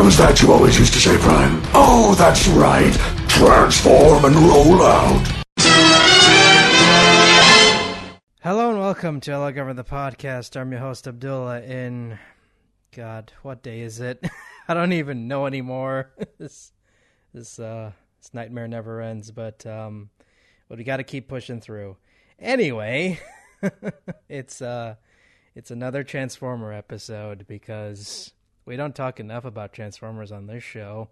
What was that you always used to say, Prime? Oh, that's right. Transform and roll out. Hello and welcome to Hello Government the podcast. I'm your host Abdullah. In God, what day is it? I don't even know anymore. this this uh this nightmare never ends. But um, but we got to keep pushing through. Anyway, it's uh it's another Transformer episode because we don't talk enough about Transformers on this show.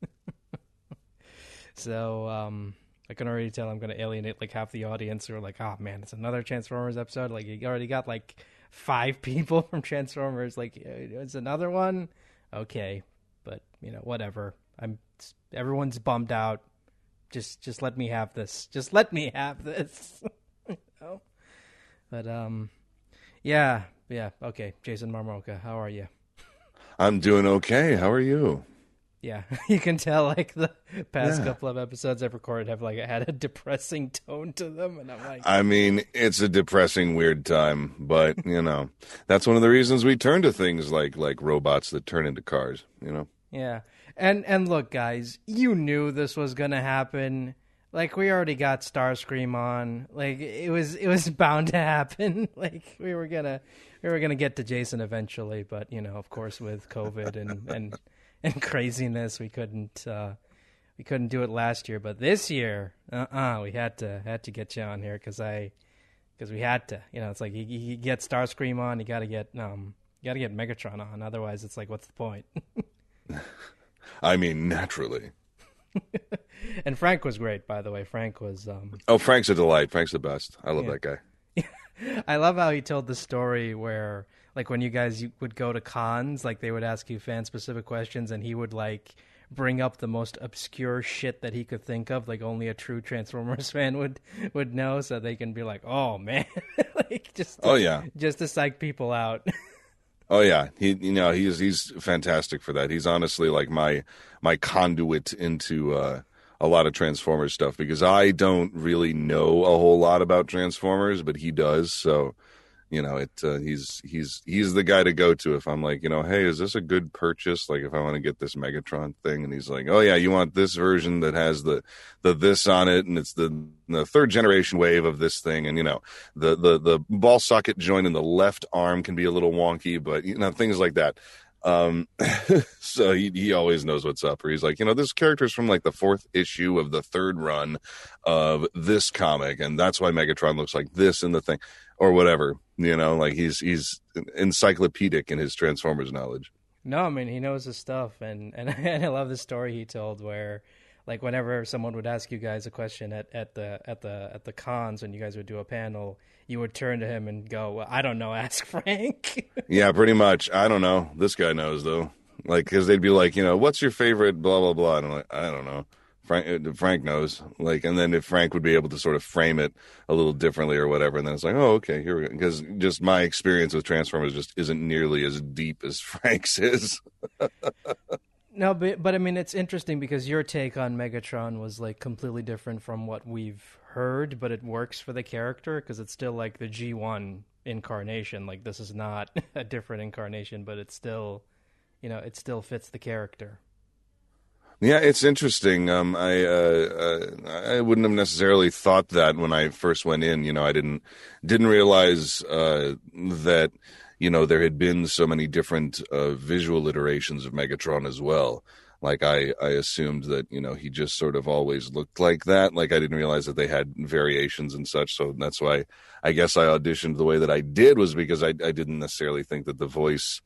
so um I can already tell I'm going to alienate like half the audience who are like, oh man, it's another Transformers episode. Like, you already got like five people from Transformers. Like, uh, it's another one. Okay. But, you know, whatever. I'm, everyone's bummed out. Just, just let me have this. Just let me have this. know? But, um, yeah, yeah. Okay. Jason Marnocha, how are you? I'm doing okay. How are you? Yeah, you can tell like the past yeah. couple of episodes I've recorded have like had a depressing tone to them, and I'm like, I mean, it's a depressing, weird time, but you know, that's one of the reasons we turn to things like like robots that turn into cars. You know. Yeah, and and look, guys, you knew this was gonna happen. Like we already got Starscream on. Like it was it was bound to happen. Like we were gonna we were gonna get to Jason eventually, but you know, of course, with COVID and and and craziness. We couldn't uh, we couldn't do it last year, but this year, uh, uh-uh, uh we had to had to get you on here because I because we had to. You know, it's like you, you get Starscream on, you got to get um you got to get Megatron on. Otherwise, it's like, what's the point? I mean, naturally. and Frank was great, by the way. Frank was. Um, oh, Frank's a delight. Frank's the best. I love yeah. that guy. I love how he told the story where like when you guys would go to cons, like they would ask you fan specific questions, and he would like bring up the most obscure shit that he could think of, like only a true Transformers fan would would know, so they can be like, "Oh man," like just to, oh yeah, just to psych people out. Oh yeah, he you know he's he's fantastic for that. He's honestly like my my conduit into uh, a lot of Transformers stuff because I don't really know a whole lot about Transformers, but he does. So you know it uh, he's he's he's the guy to go to if i'm like you know hey is this a good purchase? Like if i want to get this megatron thing and he's like oh yeah you want this version that has the the this on it and it's the the third generation wave of this thing and you know the the the ball socket joint in the left arm can be a little wonky but you know things like that um so he, he always knows what's up or he's like you know this character is from like the fourth issue of the third run of this comic and that's why megatron looks like this in the thing or whatever you know, like he's he's encyclopedic in his Transformers knowledge. No, I mean he knows his stuff, and and, and I love the story he told where, like, whenever someone would ask you guys a question at, at the at the at the cons when you guys would do a panel, you would turn to him and go, well, "I don't know, ask Frank." yeah, pretty much. I don't know. This guy knows though. Like, because they'd be like, you know, what's your favorite? Blah blah blah. And I'm like, I don't know. Frank, uh, Frank knows. Like, and then if Frank would be able to sort of frame it a little differently or whatever, and then it's like, oh, okay, here we go. Because just my experience with Transformers just isn't nearly as deep as Frank's is. no, but but I mean, it's interesting because your take on Megatron was like completely different from what we've heard, but it works for the character because it's still like the G one incarnation. Like, this is not a different incarnation, but it's still, you know, it still fits the character. Yeah, it's interesting. Um, I uh, uh, I wouldn't have necessarily thought that when I first went in. You know, I didn't didn't realize uh, that you know there had been so many different uh, visual iterations of Megatron as well. Like I I assumed that you know he just sort of always looked like that. Like I didn't realize that they had variations and such. So that's why I guess I auditioned the way that I did was because I I didn't necessarily think that the voice,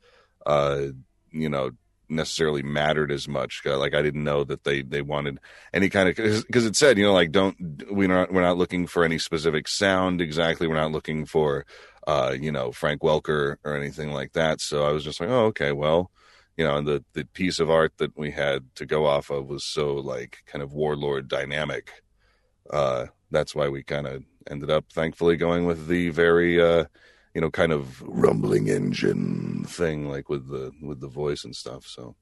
uh, you know necessarily mattered as much. Uh, like I didn't know that they they wanted any kind of because it said you know like don't we're not we're not looking for any specific sound exactly. We're not looking for uh you know Frank Welker or anything like that. So I was just like oh okay well you know and the the piece of art that we had to go off of was so like kind of warlord dynamic. Uh, that's why we kind of ended up thankfully going with the very uh you know, kind of rumbling engine thing, like with the with the voice and stuff. So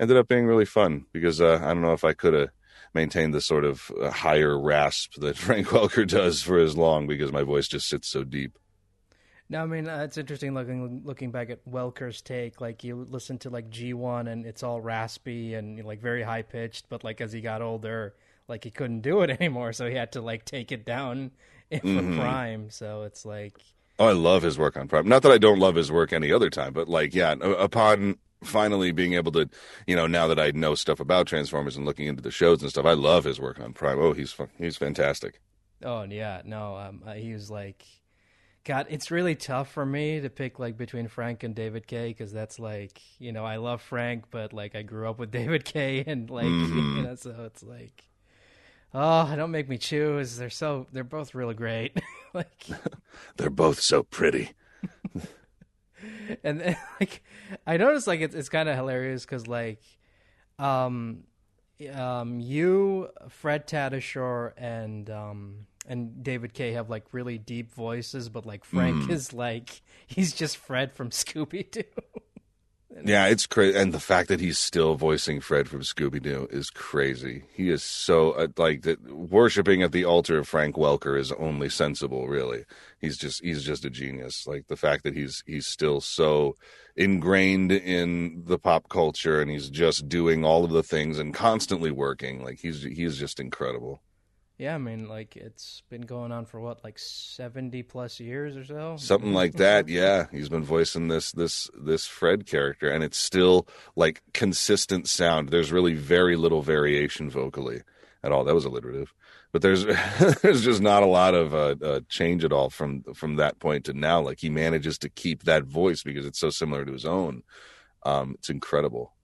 ended up being really fun because uh, I don't know if I could have maintained the sort of uh, higher rasp that Frank Welker does for as long because my voice just sits so deep. No, I mean uh, it's interesting looking looking back at Welker's take. Like you listen to like G one and it's all raspy and like very high pitched, but like as he got older, like he couldn't do it anymore, so he had to like take it down for Mhm. Prime. So it's like Oh, I love his work on Prime. Not that I don't love his work any other time, but like, yeah, upon finally being able to, you know, now that I know stuff about Transformers and looking into the shows and stuff, I love his work on Prime. Oh, he's he's fantastic. Oh yeah, no, um, uh, he was like, God, it's really tough for me to pick like between Frank and David Kaye because that's like, you know, I love Frank, but like I grew up with David Kaye and like, Mhm. you know, so it's like, oh, don't make me choose. They're so, they're both really great. like, They're both so pretty. and then, like, I noticed like it's it's kind of hilarious because like, um, um, you, Fred Tatasciore, and um, and David Kaye have like really deep voices, but like Frank Mhm. is like he's just Fred from Scooby Doo. Yeah, it's crazy, and the fact that he's still voicing Fred from Scooby Doo is crazy. He is so uh, like that. Worshiping at the altar of Frank Welker is only sensible. Really, he's just he's just a genius. Like the fact that he's he's still so ingrained in the pop culture, and he's just doing all of the things and constantly working. Like he's he's just incredible. Yeah, I mean, like it's been going on for what, like seventy plus years or so. Something like that. Yeah, he's been voicing this this this Fred character, and it's still like consistent sound. There's really very little variation vocally at all. That was alliterative, but there's there's just not a lot of uh, uh, change at all from from that point to now. Like he manages to keep that voice because it's so similar to his own. Um, it's incredible.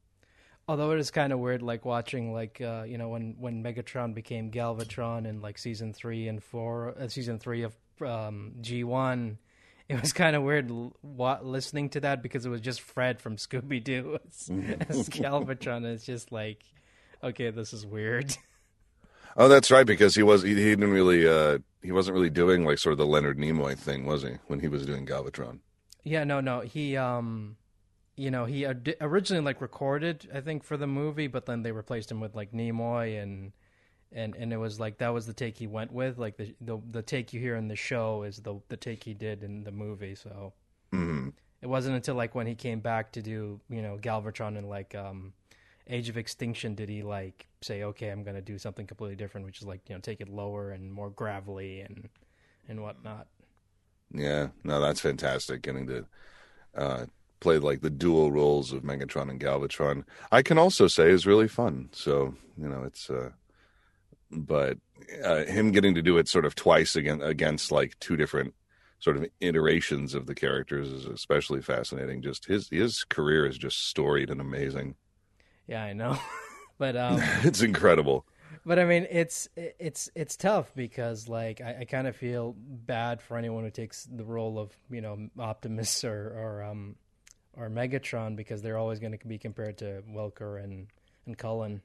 Although it is kind of weird, like watching, like uh, you know, when when Megatron became Galvatron in like season three and four, uh, season three of um, G one, it was kind of weird listening to that because it was just Fred from Scooby Doo as, as Galvatron. It's just like, okay, this is weird. Oh, that's right, because he was he, he didn't really uh, he wasn't really doing like sort of the Leonard Nimoy thing, was he? When he was doing Galvatron. Yeah, no, no. He, um, you know, he od- originally like recorded, I think, for the movie, but then they replaced him with like Nimoy, and and and it was like that was the take he went with. Like the the, the take you hear in the show is the the take he did in the movie. So hmm it wasn't until like when he came back to do you know Galvatron and like um, Age of Extinction did he like say, okay, I'm gonna do something completely different, which is like you know take it lower and more gravelly and and whatnot. Yeah, no, that's fantastic. Getting to uh, play like the dual roles of Megatron and Galvatron, I can also say is really fun. So you know, it's uh, but uh, him getting to do it sort of twice again against like two different sort of iterations of the characters is especially fascinating. Just his his career is just storied and amazing. Yeah, I know, but um. it's incredible. But I mean, it's it's it's tough because like I, I kind of feel bad for anyone who takes the role of you know Optimus or or um or Megatron because they're always going to be compared to Welker and and Cullen.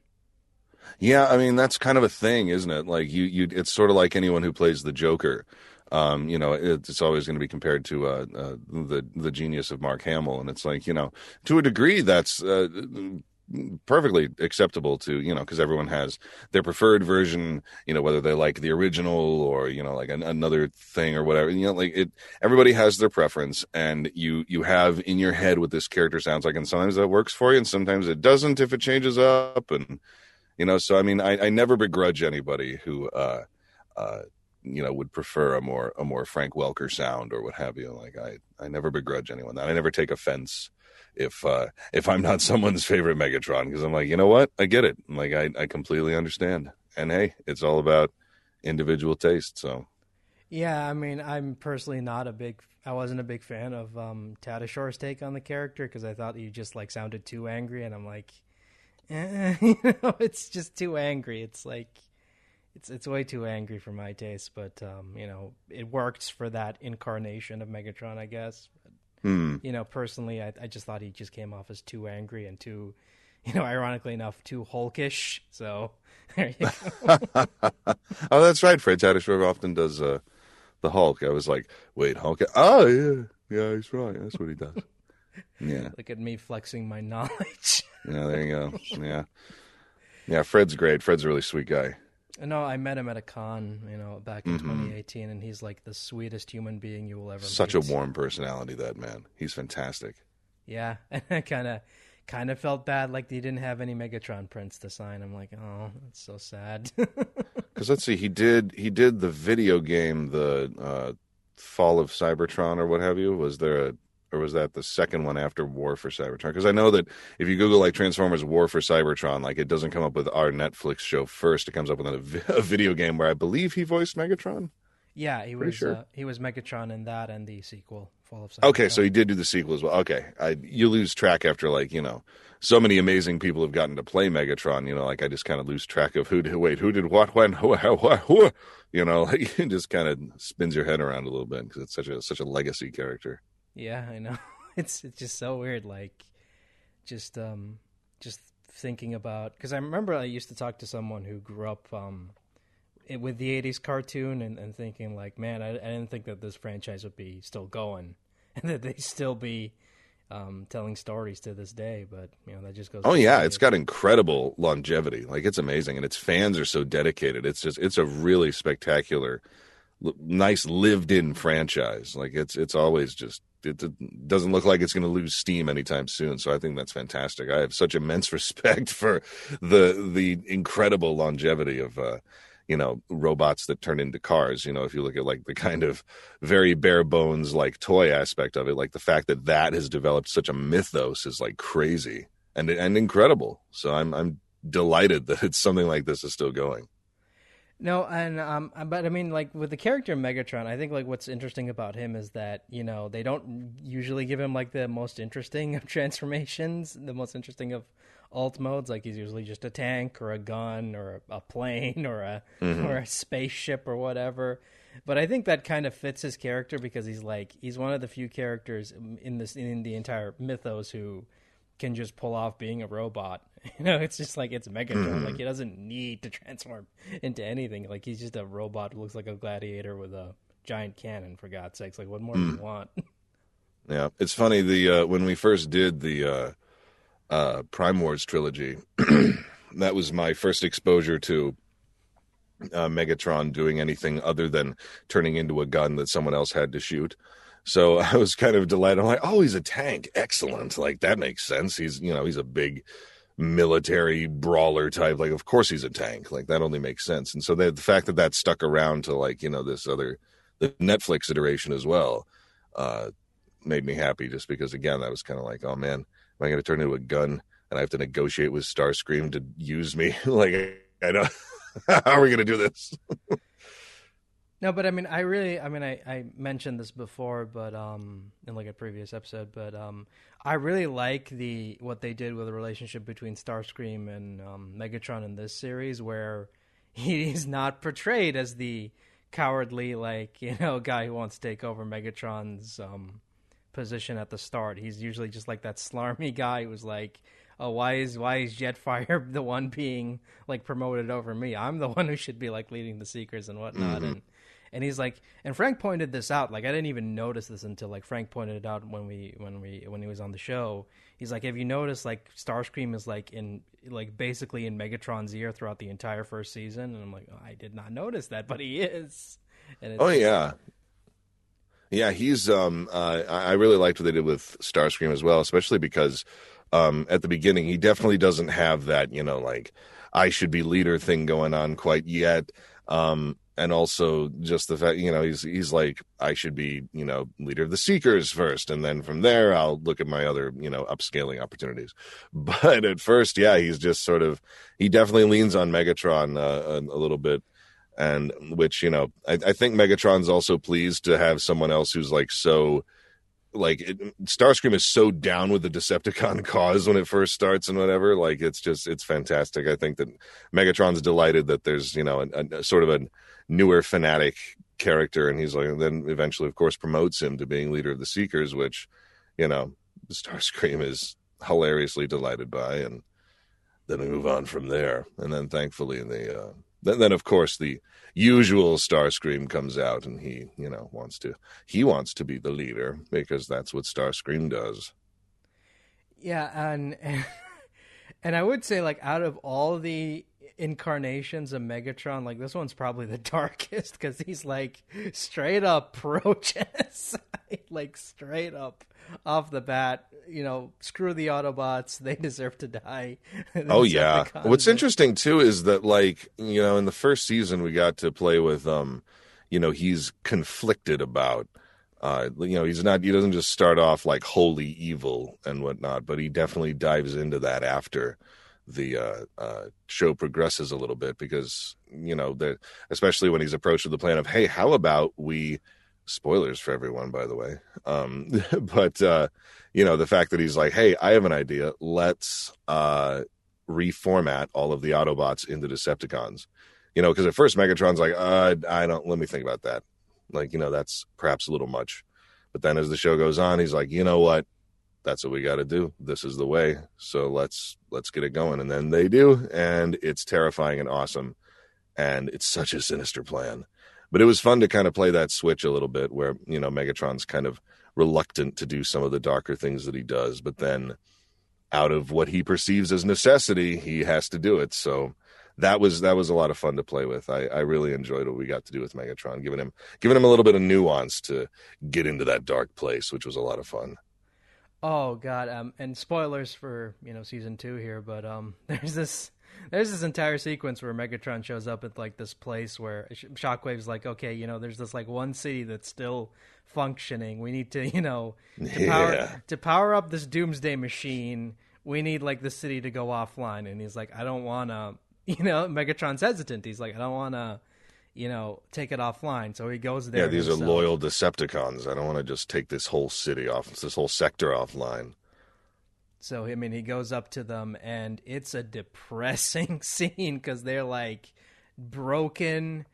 Yeah, I mean that's kind of a thing, isn't it? Like you, you, it's sort of like anyone who plays the Joker. Um, you know, it's always going to be compared to uh, uh, the the genius of Mark Hamill, and it's like you know, to a degree, that's uh, perfectly acceptable to you know because everyone has their preferred version. You know, whether they like the original or you know like an, another thing or whatever. You know, like it. Everybody has their preference, and you you have in your head what this character sounds like, and sometimes that works for you, and sometimes it doesn't if it changes up, and you know so i mean i, I never begrudge anybody who uh uh you know would prefer a more a more frank welker sound or what have you like i i never begrudge anyone that i never take offense if uh if i'm not someone's favorite megatron because i'm like you know what i get it I'm like i i completely understand and hey it's all about individual taste so Yeah, I mean, I'm personally not a big. I wasn't a big fan of um, Tatasciore's take on the character because I thought he just like sounded too angry, and I'm like, eh, you know, it's just too angry. It's like, it's it's way too angry for my taste. But um, you know, it works for that incarnation of Megatron, I guess. Hmm You know, personally, I I just thought he just came off as too angry and too, you know, ironically enough, too hulkish. So there you go. oh that's right fred tatasciore often does uh the hulk i was like wait hulk oh yeah yeah he's right that's what he does yeah Look at me flexing my knowledge. Yeah, there you go. Yeah. Yeah, Fred's great. Fred's a really sweet guy. No, I met him at a con, you know, back in 2018, and he's like the sweetest human being you will ever meet. Such meet. a warm personality, that man. He's fantastic. Yeah, and I kind of kind of felt bad like he didn't have any Megatron prints to sign. I'm like, oh, that's so sad. Because let's see, he did he did the video game, the uh, Fall of Cybertron or what have you. Was there a or was that the second one after War for Cybertron? Because I know that if you Google like Transformers War for Cybertron, like it doesn't come up with our Netflix show first. It comes up with a, vi- a video game where I believe he voiced Megatron. yeah, he Pretty was sure. uh, he was Megatron in that and the sequel, Fall of Cybertron. Okay, so he did do the sequel as well. Okay, I, you lose track after like you know, so many amazing people have gotten to play Megatron. You know, like I just kind of lose track of who did wait, who did what, when, who, how, what, who. You know, like it just kind of spins your head around a little bit because it's such a such a legacy character. Yeah, I know. It's it's just so weird. Like, just um, just thinking about because I remember I used to talk to someone who grew up um, it, with the '80s cartoon and, and thinking like, man, I, I didn't think that this franchise would be still going and that they still be um, telling stories to this day. But you know, that just goes. Oh yeah, it's got incredible longevity. Like it's amazing, and its fans are so dedicated. It's just it's a really spectacular, l- nice lived-in franchise. Like it's it's always just it, doesn't look like it's going to lose steam anytime soon. So I think that's fantastic. I have such immense respect for the the incredible longevity of. uh you know robots that turn into cars you know if you look at like the kind of very bare bones like toy aspect of it like the fact that that has developed such a mythos is like crazy and and incredible so i'm i'm delighted that it's something like this is still going No, and um, but I mean, like with the character Megatron, I think like what's interesting about him is that you know they don't usually give him like the most interesting of transformations, the most interesting of alt modes. Like he's usually just a tank or a gun or a, plane or a or a spaceship or whatever. But I think that kind of fits his character because he's like he's one of the few characters in this in the entire mythos who can just pull off being a robot. You know, it's just like it's Megatron. Like he doesn't need to transform into anything. Like he's just a robot who looks like a gladiator with a giant cannon. For God's sakes, like what more do you want? yeah it's funny the uh when we first did the uh uh prime wars trilogy that was my first exposure to uh, Megatron doing anything other than turning into a gun that someone else had to shoot. So I was kind of delighted. I'm like, oh, he's a tank. Excellent. Like that makes sense. He's, you know, he's a big military brawler type. Like, of course he's a tank. Like that only makes sense. And so the, the fact that that stuck around to like, you know, this other, the Netflix iteration as well, uh, made me happy just because again, that was kind of like, oh man, am I going to turn into a gun and I have to negotiate with Starscream to use me? like, I know. How are we going to do this? No, but I mean, I really, I mean, I, I mentioned this before, but um, in like a previous episode, but um, I really like the what they did with the relationship between Starscream and um, Megatron in this series, where he is not portrayed as the cowardly, like you know, guy who wants to take over Megatron's um position at the start. He's usually just like that slarmy guy who's like, "Oh, why is why is Jetfire the one being like promoted over me? I'm the one who should be like leading the Seekers and whatnot." And and he's like, and Frank pointed this out. Like I didn't even notice this until like Frank pointed it out when we when we when he was on the show. He's like, "Have you noticed like Starscream is like in like basically in Megatron's ear throughout the entire first season?" And I'm like, oh, "I did not notice that, but he is." And it's, Oh yeah, yeah. He's um. Uh, I I really liked what they did with Starscream as well, especially because um at the beginning he definitely doesn't have that you know like I should be leader thing going on quite yet. Um. And also just the fact, you know, he's he's like I should be, you know, leader of the Seekers first, and then from there I'll look at my other, you know, upscaling opportunities. But at first, yeah, he's just sort of he definitely leans on Megatron uh, a, a little bit and which you know I, I think megatron's also pleased to have someone else who's like so like it, starscream is so down with the decepticon cause when it first starts and whatever like it's just it's fantastic i think that megatron's delighted that there's you know a, a sort of a newer fanatic character and he's like and then eventually of course promotes him to being leader of the seekers which you know starscream is hilariously delighted by and then we move on from there. And then thankfully in the uh then, then of course the usual starscream comes out and he you know wants to he wants to be the leader because that's what starscream does. Yeah, and and I would say like out of all the incarnations of Megatron, like this one's probably the darkest because he's like straight up pro chess. like straight up off the bat. You know, screw the Autobots; they deserve to die. oh yeah. What's interesting too is that like you know in the first season we got to play with um, you know he's conflicted about. Uh, you know, he's not. He doesn't just start off like wholly evil and whatnot, but he definitely dives into that after the uh, uh, show progresses a little bit because you know that especially when he's approached with the plan of hey how about we spoilers for everyone by the way um, but uh, you know the fact that he's like hey i have an idea. Let's uh, reformat all of the autobots into decepticons. You know because at first megatron's like uh, i don't let me think about that. Like you know that's perhaps a little much. But then as the show goes on he's like you know what that's what we got to do. This is the way. So let's let's get it going. And then they do, and it's terrifying and awesome, and it's such a sinister plan. But it was fun to kind of play that switch a little bit, where you know Megatron's kind of reluctant to do some of the darker things that he does, but then out of what he perceives as necessity, he has to do it. So that was that was a lot of fun to play with. I, I really enjoyed what we got to do with Megatron, giving him giving him a little bit of nuance to get into that dark place, which was a lot of fun. Oh God, um, and spoilers for you know season two here, but um, there's this there's this entire sequence where Megatron shows up at like this place where Shockwave's like, okay, you know, there's this like one city that's still functioning. We need to, you know, to power yeah. to power up this doomsday machine. We need like the city to go offline, and he's like, I don't want to, you know, Megatron's hesitant. He's like, I don't want to you know, take it offline. So he goes there. Yeah, these himself. are loyal Decepticons. I don't want to just take this whole city off, this whole sector offline. So I mean, he goes up to them, and it's a depressing scene because they're like broken,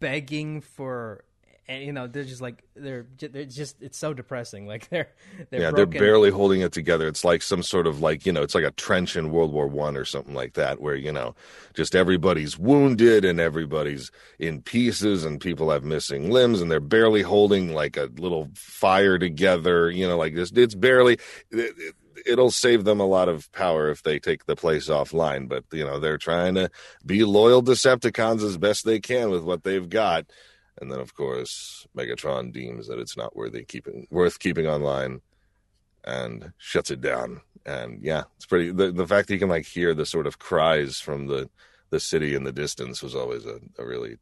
begging for and you know they're just like they're they're just it's so depressing. Like they're, they're yeah broken. they're barely holding it together. It's like some sort of like you know it's like a trench in world war one or something like that where you know just everybody's wounded and everybody's in pieces and people have missing limbs and they're barely holding like a little fire together you know like this. It's barely it, it, it'll save them a lot of power if they take the place offline but you know they're trying to be loyal decepticons as best they can with what they've got and then of course Megatron deems that it's not worthy keeping worth keeping online and shuts it down. And yeah, it's pretty the, the fact that you can like hear the sort of cries from the the city in the distance was always a, a really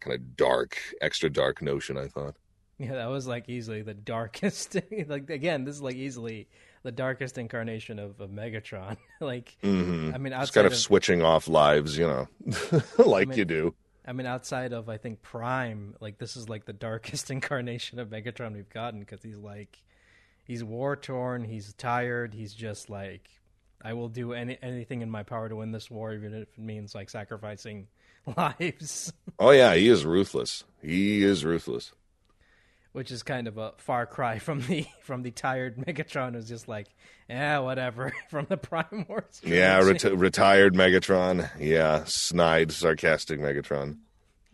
kind of dark, extra dark notion, I thought. Yeah, that was like easily the darkest. like again, this is like easily the darkest incarnation of, of Megatron. like, mm-hmm. I mean, it's kind of, of, switching off lives, you know, like I mean, you do. I mean, outside of I think Prime, like this is like the darkest incarnation of Megatron we've gotten because he's like, he's war torn, he's tired, he's just like, I will do any anything in my power to win this war, even if it means like sacrificing lives. oh yeah, he is ruthless. He is ruthless. Which is kind of a far cry from the from the tired Megatron who's just like, yeah, whatever, from the Prime Wars. Yeah, reti- retired Megatron. Yeah, snide, sarcastic Megatron.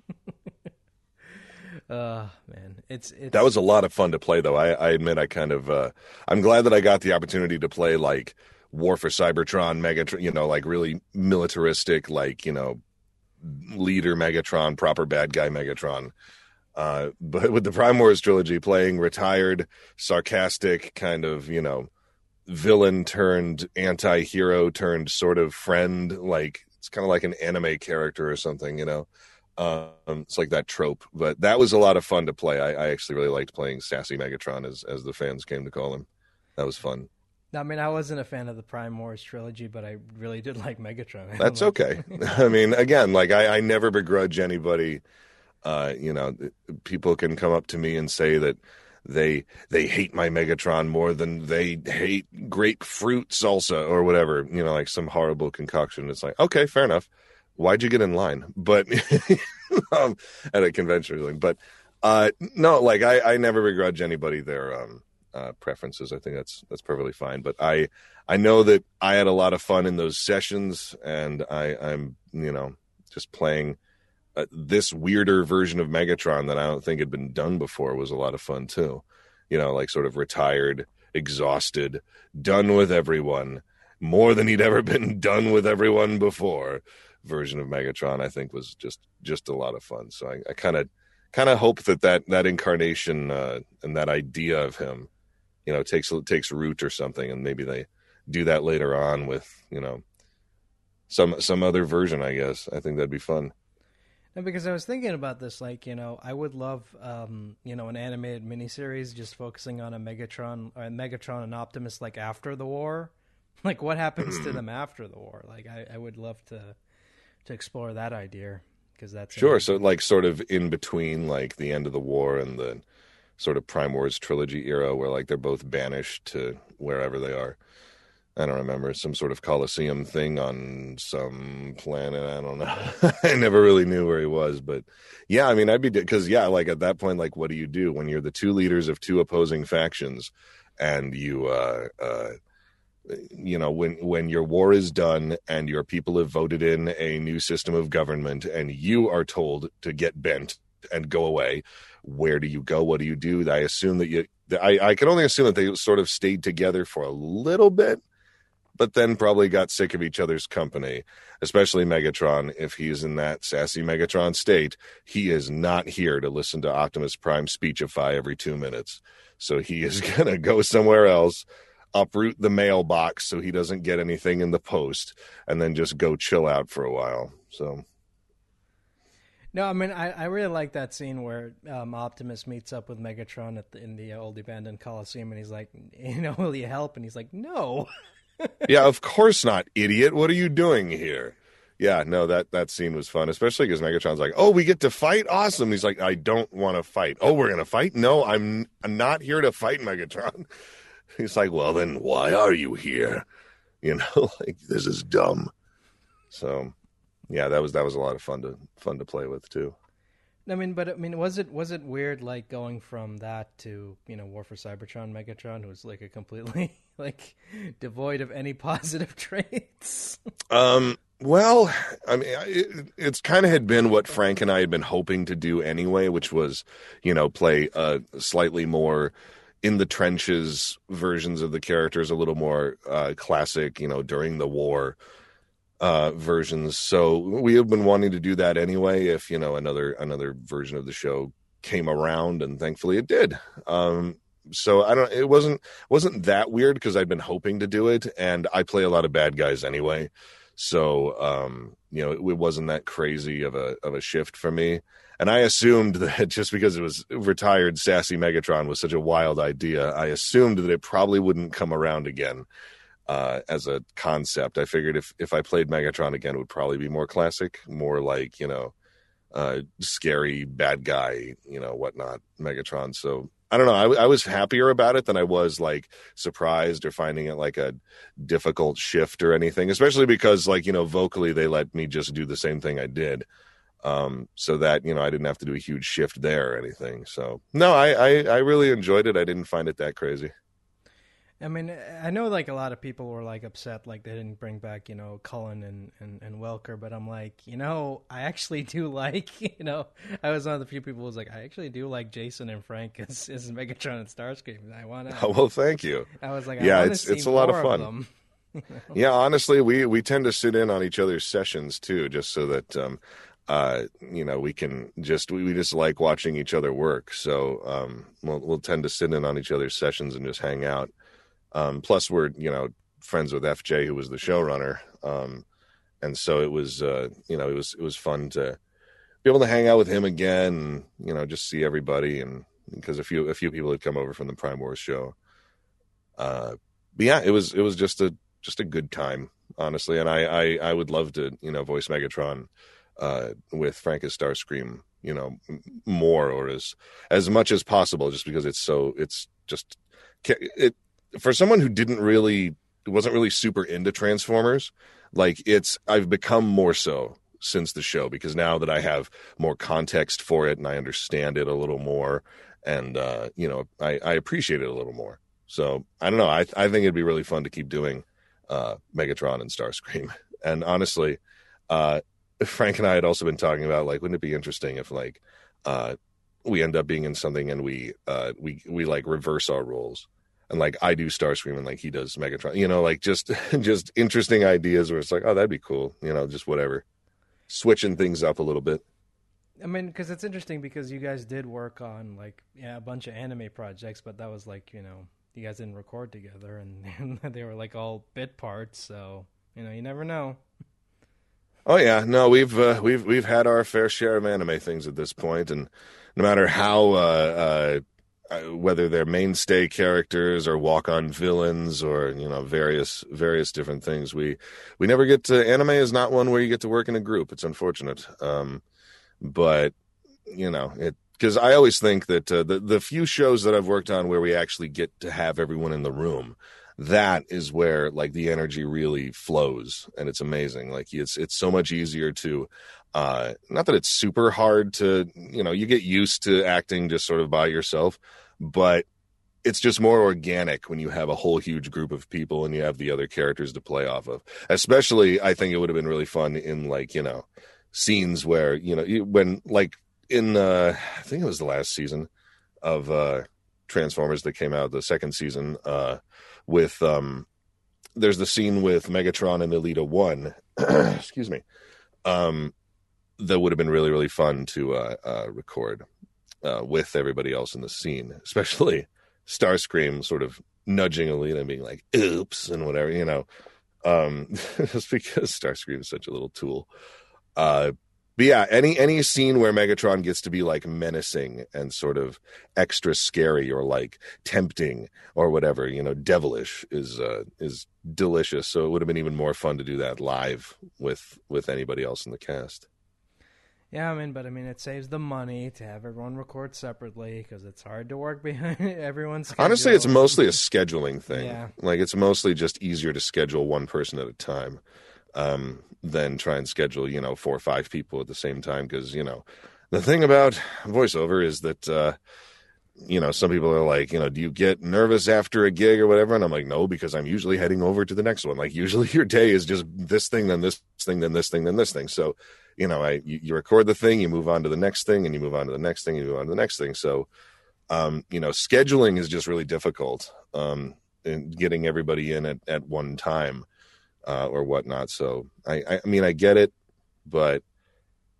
uh man, it's, it's that was a lot of fun to play though. I, I admit I kind of uh, I'm glad that I got the opportunity to play like War for Cybertron, Megatron. You know, like really militaristic, like you know, leader Megatron, proper bad guy Megatron. Uh, but with the Prime Wars trilogy, playing retired, sarcastic, kind of you know villain turned anti-hero turned sort of friend like it's kind of like an anime character or something you know um, it's like that trope but that was a lot of fun to play I, I, actually really liked playing sassy megatron as as the fans came to call him that was fun I mean, I wasn't a fan of the Prime Wars trilogy, but I really did like Megatron. That's okay. I mean, again, like I, I never begrudge anybody. Uh, you know, people can come up to me and say that they they hate my Megatron more than they hate grapefruit salsa or whatever. You know, like some horrible concoction. It's like, okay, fair enough. Why'd you get in line? But um, at a convention or something. But uh, no, like I, I never begrudge anybody their um, uh, preferences. I think that's that's perfectly fine. But I I know that I had a lot of fun in those sessions, and I I'm you know just playing uh, this weirder version of Megatron that I don't think had been done before was a lot of fun too. You know, like sort of retired, exhausted, done with everyone, more than he'd ever been done with everyone before. version of Megatron, I think was just just a lot of fun. So I kind of kind of hope that that that incarnation uh, and that idea of him, you know, takes takes root or something, and maybe they do that later on with you know some some other version. I guess I think that'd be fun. And because I was thinking about this, like you know, I would love um, you know an animated miniseries just focusing on a Megatron, or Megatron and Optimus like after the war. Like what happens to them after the war? Like I, I would love to to explore that idea because that's sure. So like sort of in between like the end of the war and the sort of Prime Wars trilogy era, where like they're both banished to wherever they are. I don't remember some sort of Coliseum thing on some planet. I don't know. I never really knew where he was, but yeah, I mean, I'd be because yeah, like at that point, like, what do you do when you're the two leaders of two opposing factions, and you, uh, uh, you know, when when your war is done and your people have voted in a new system of government, and you are told to get bent and go away, where do you go? What do you do? I assume that you. I, I can only assume that they sort of stayed together for a little bit but then probably got sick of each other's company, especially Megatron. If he's in that sassy Megatron state, he is not here to listen to Optimus Prime speechify every two minutes. So he is going to go somewhere else, uproot the mailbox so he doesn't get anything in the post, and then just go chill out for a while. So. No, I mean I, I really like that scene where um, Optimus meets up with Megatron at the, in the old abandoned Coliseum, and he's like, you know, will you help? And he's like, no. yeah, of course not, idiot. What are you doing here? Yeah, no, that that scene was fun, especially because Megatron's like, "Oh, we get to fight, awesome." He's like, "I don't want to fight." Oh, we're gonna fight? No, I'm, I'm not here to fight, Megatron. He's like, "Well, then why are you here?" You know, like this is dumb. So, yeah, that was that was a lot of fun to fun to play with too. I mean, but I mean, was it was it weird like going from that to you know War for Cybertron Megatron, who was like a completely like devoid of any positive traits? um. Well, I mean, it, it's kind of had been what Frank and I had been hoping to do anyway, which was, you know, play a slightly more in the trenches versions of the characters, a little more uh, classic, you know, during the war uh, versions. So we have been wanting to do that anyway. If you know another another version of the show came around, and thankfully it did. Um, so I don't. It wasn't wasn't that weird because I'd been hoping to do it, and I play a lot of bad guys anyway. So um, you know, it, it wasn't that crazy of a of a shift for me. And I assumed that just because it was retired sassy Megatron was such a wild idea, I assumed that it probably wouldn't come around again uh, as a concept. I figured if if I played Megatron again, it would probably be more classic, more like you know, uh, scary bad guy, you know, whatnot, Megatron. So I don't know. I, I, was happier about it than I was like surprised or finding it like a difficult shift or anything. Especially because like you know, vocally they let me just do the same thing I did. Um, so that you know I didn't have to do a huge shift there or anything. So no, I, I I really enjoyed it. I didn't find it that crazy. I mean, I know like a lot of people were like upset, like they didn't bring back, you know, Cullen and, and, and Welker, but I'm like, you know, I actually do like, you know, I was one of the few people who was like, I actually do like Jason and Frank as, as Megatron and Starscream. I want to. Oh, well, thank you. I was like, yeah, it's it's a lot of fun. Of yeah, honestly, we we tend to sit in on each other's sessions too, just so that um, uh, you know, we can just we, we just like watching each other work. So um, we'll we'll tend to sit in on each other's sessions and just hang out. Um, plus, we're you know friends with FJ, who was the showrunner, um, and so it was uh, you know it was it was fun to be able to hang out with him again, and, you know, just see everybody, and because a few a few people had come over from the Prime Wars show. Uh, but yeah, it was it was just a just a good time, honestly, and I I, I would love to you know voice Megatron uh, with Frank as Starscream, you know, more or as as much as possible, just because it's so it's just it for someone who didn't really wasn't really super into Transformers, like it's I've become more so since the show because now that I have more context for it and I understand it a little more and uh, you know I, I appreciate it a little more. So I don't know. I I think it'd be really fun to keep doing uh, Megatron and Starscream. And honestly, uh, Frank and I had also been talking about like, wouldn't it be interesting if like uh, we end up being in something and we uh, we we like reverse our roles and like I do Starscream and like he does Megatron. You know, like just just interesting ideas where it's like, oh, that'd be cool. You know, just whatever. switching things up a little bit. I mean, because it's interesting because you guys did work on like yeah a bunch of anime projects, but that was like you know you guys didn't record together, and they were like all bit parts. So you know you never know. Oh yeah, no, we've uh, we've we've had our fair share of anime things at this point, and no matter how uh, uh whether they're mainstay characters or walk-on villains or you know various various different things, we we never get to anime is not one where you get to work in a group. It's unfortunate, um, but you know it because I always think that uh, the the few shows that I've worked on where we actually get to have everyone in the room that is where like the energy really flows. And it's amazing. Like it's it's so much easier to uh not that it's super hard to you know you get used to acting just sort of by yourself but it's just more organic when you have a whole huge group of people and you have the other characters to play off of. Especially i think it would have been really fun in like you know scenes where you know when like in uh i think it was the last season of uh transformers that came out the second season uh with um there's the scene with Megatron and Elita 1 excuse me um that would have been really really fun to uh, uh record uh with everybody else in the scene especially Starscream sort of nudging Elita and being like oops and whatever you know um just because Starscream is such a little tool uh but yeah, any any scene where Megatron gets to be like menacing and sort of extra scary or like tempting or whatever, you know, devilish is uh, is delicious. So it would have been even more fun to do that live with with anybody else in the cast. Yeah, I mean, but I mean, it saves the money to have everyone record separately because it's hard to work behind everyone's. Schedule. Honestly, it's mostly a scheduling thing. Yeah. Like it's mostly just easier to schedule one person at a time um, than try and schedule, you know, four or five people at the same time. Because, you know, the thing about voiceover is that, uh, you know, some people are like, you know, do you get nervous after a gig or whatever? And I'm like, no, because I'm usually heading over to the next one. Like, usually your day is just this thing, then this thing, then this thing, then this thing. So, you know, I you, you record the thing, you move on to the next thing, and you move on to the next thing, and you move on to the next thing. So, um, you know, scheduling is just really difficult. Um, and getting everybody in at, at one time uh, or whatnot. So I, I mean, I get it, but